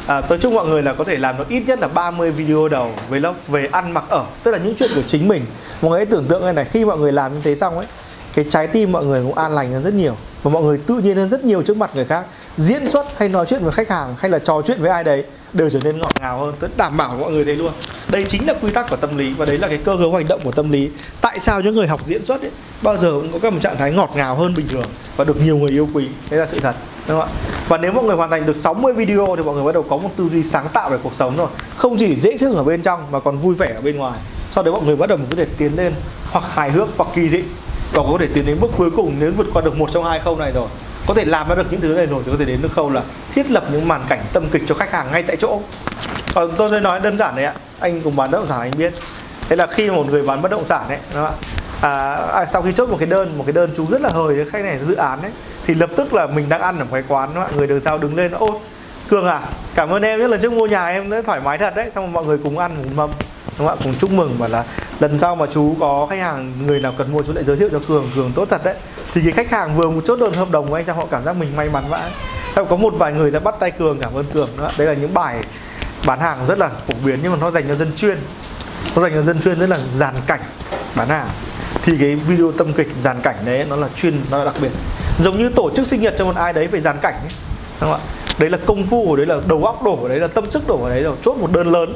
à, tôi chúc mọi người là có thể làm được ít nhất là 30 video đầu vlog về ăn mặc ở tức là những chuyện của chính mình. Mọi người hãy tưởng tượng này này khi mọi người làm như thế xong ấy cái trái tim mọi người cũng an lành hơn rất nhiều. Và mọi người tự nhiên hơn rất nhiều trước mặt người khác. Diễn xuất hay nói chuyện với khách hàng hay là trò chuyện với ai đấy đều trở nên ngọt ngào hơn tôi đảm bảo mọi người thấy luôn. Đây chính là quy tắc của tâm lý và đấy là cái cơ cấu hành động của tâm lý. Tại sao những người học diễn xuất ấy, bao giờ cũng có cái một trạng thái ngọt ngào hơn bình thường và được nhiều người yêu quý? Đấy là sự thật đúng không ạ? Và nếu mọi người hoàn thành được 60 video thì mọi người bắt đầu có một tư duy sáng tạo về cuộc sống rồi. Không chỉ dễ thương ở bên trong mà còn vui vẻ ở bên ngoài. Sau đấy mọi người bắt đầu có thể tiến lên hoặc hài hước hoặc kỳ dị và có thể tiến đến bước cuối cùng nếu vượt qua được một trong hai khâu này rồi có thể làm ra được những thứ này rồi thì có thể đến được khâu là thiết lập những màn cảnh tâm kịch cho khách hàng ngay tại chỗ. Còn tôi đây nói đơn giản đấy ạ. Anh cùng bán bất động sản anh biết. Thế là khi một người bán bất động sản ấy đó ạ? À, à, sau khi chốt một cái đơn một cái đơn chú rất là hời với khách này dự án ấy thì lập tức là mình đang ăn ở một cái quán đó, ạ? Người đường sau đứng lên ô cường à cảm ơn em rất là trước mua nhà em rất thoải mái thật đấy. Xong rồi mọi người cùng ăn cùng mâm đúng không ạ? Cùng chúc mừng và là lần sau mà chú có khách hàng người nào cần mua chú lại giới thiệu cho cường cường tốt thật đấy thì cái khách hàng vừa một chốt đơn hợp đồng của anh xong họ cảm giác mình may mắn vãi. Xong có một vài người đã bắt tay cường, cảm ơn cường đó đấy là những bài bán hàng rất là phổ biến nhưng mà nó dành cho dân chuyên. Nó dành cho dân chuyên rất là dàn cảnh bán hàng. Thì cái video tâm kịch dàn cảnh đấy nó là chuyên, nó là đặc biệt. Giống như tổ chức sinh nhật cho một ai đấy phải dàn cảnh ấy. đúng không ạ? Đấy là công phu của đấy là đầu óc đổ của đấy là tâm sức đổ của đấy rồi chốt một đơn lớn.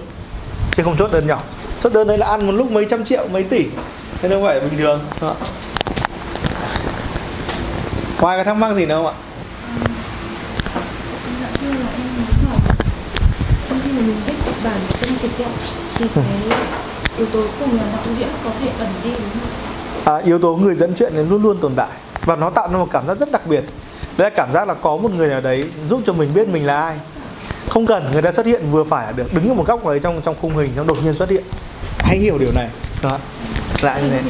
Chứ không chốt đơn nhỏ. Chốt đơn đấy là ăn một lúc mấy trăm triệu, mấy tỷ. Thế đâu phải bình thường, đúng không ạ? Ngoài có thắc mắc gì nữa không ạ? Trong khi mà mình viết kịch bản tâm kịch ấy, thì cái yếu tố cùng là đạo diễn có thể ẩn đi đúng không? à, yếu tố người dẫn chuyện này luôn luôn tồn tại. Và nó tạo ra một cảm giác rất đặc biệt. Đấy là cảm giác là có một người nào đấy giúp cho mình biết mình là ai. Không cần người ta xuất hiện vừa phải là được. Đứng ở một góc nào đấy trong trong khung hình nó đột nhiên xuất hiện. Hãy hiểu điều này. Đó là như thế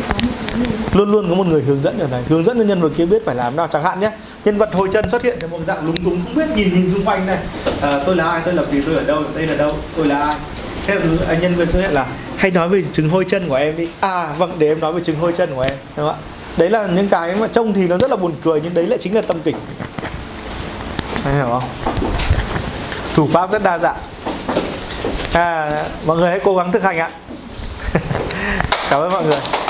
luôn luôn có một người hướng dẫn ở này. Hướng dẫn cho nhân vật kia biết phải làm nào. Chẳng hạn nhé nhân vật hồi chân xuất hiện trong một dạng lúng túng không biết nhìn nhìn xung quanh này. À, tôi là ai tôi là gì tôi ở đâu đây là đâu tôi là ai? Thế là anh nhân viên xuất hiện là hay nói về chứng hôi chân của em đi. À vâng để em nói về chứng hôi chân của em. Đúng không ạ? Đấy là những cái mà trông thì nó rất là buồn cười nhưng đấy lại chính là tâm kịch. Đấy, hiểu không? Thủ pháp rất đa dạng. À mọi người hãy cố gắng thực hành ạ. cảm ơn mọi người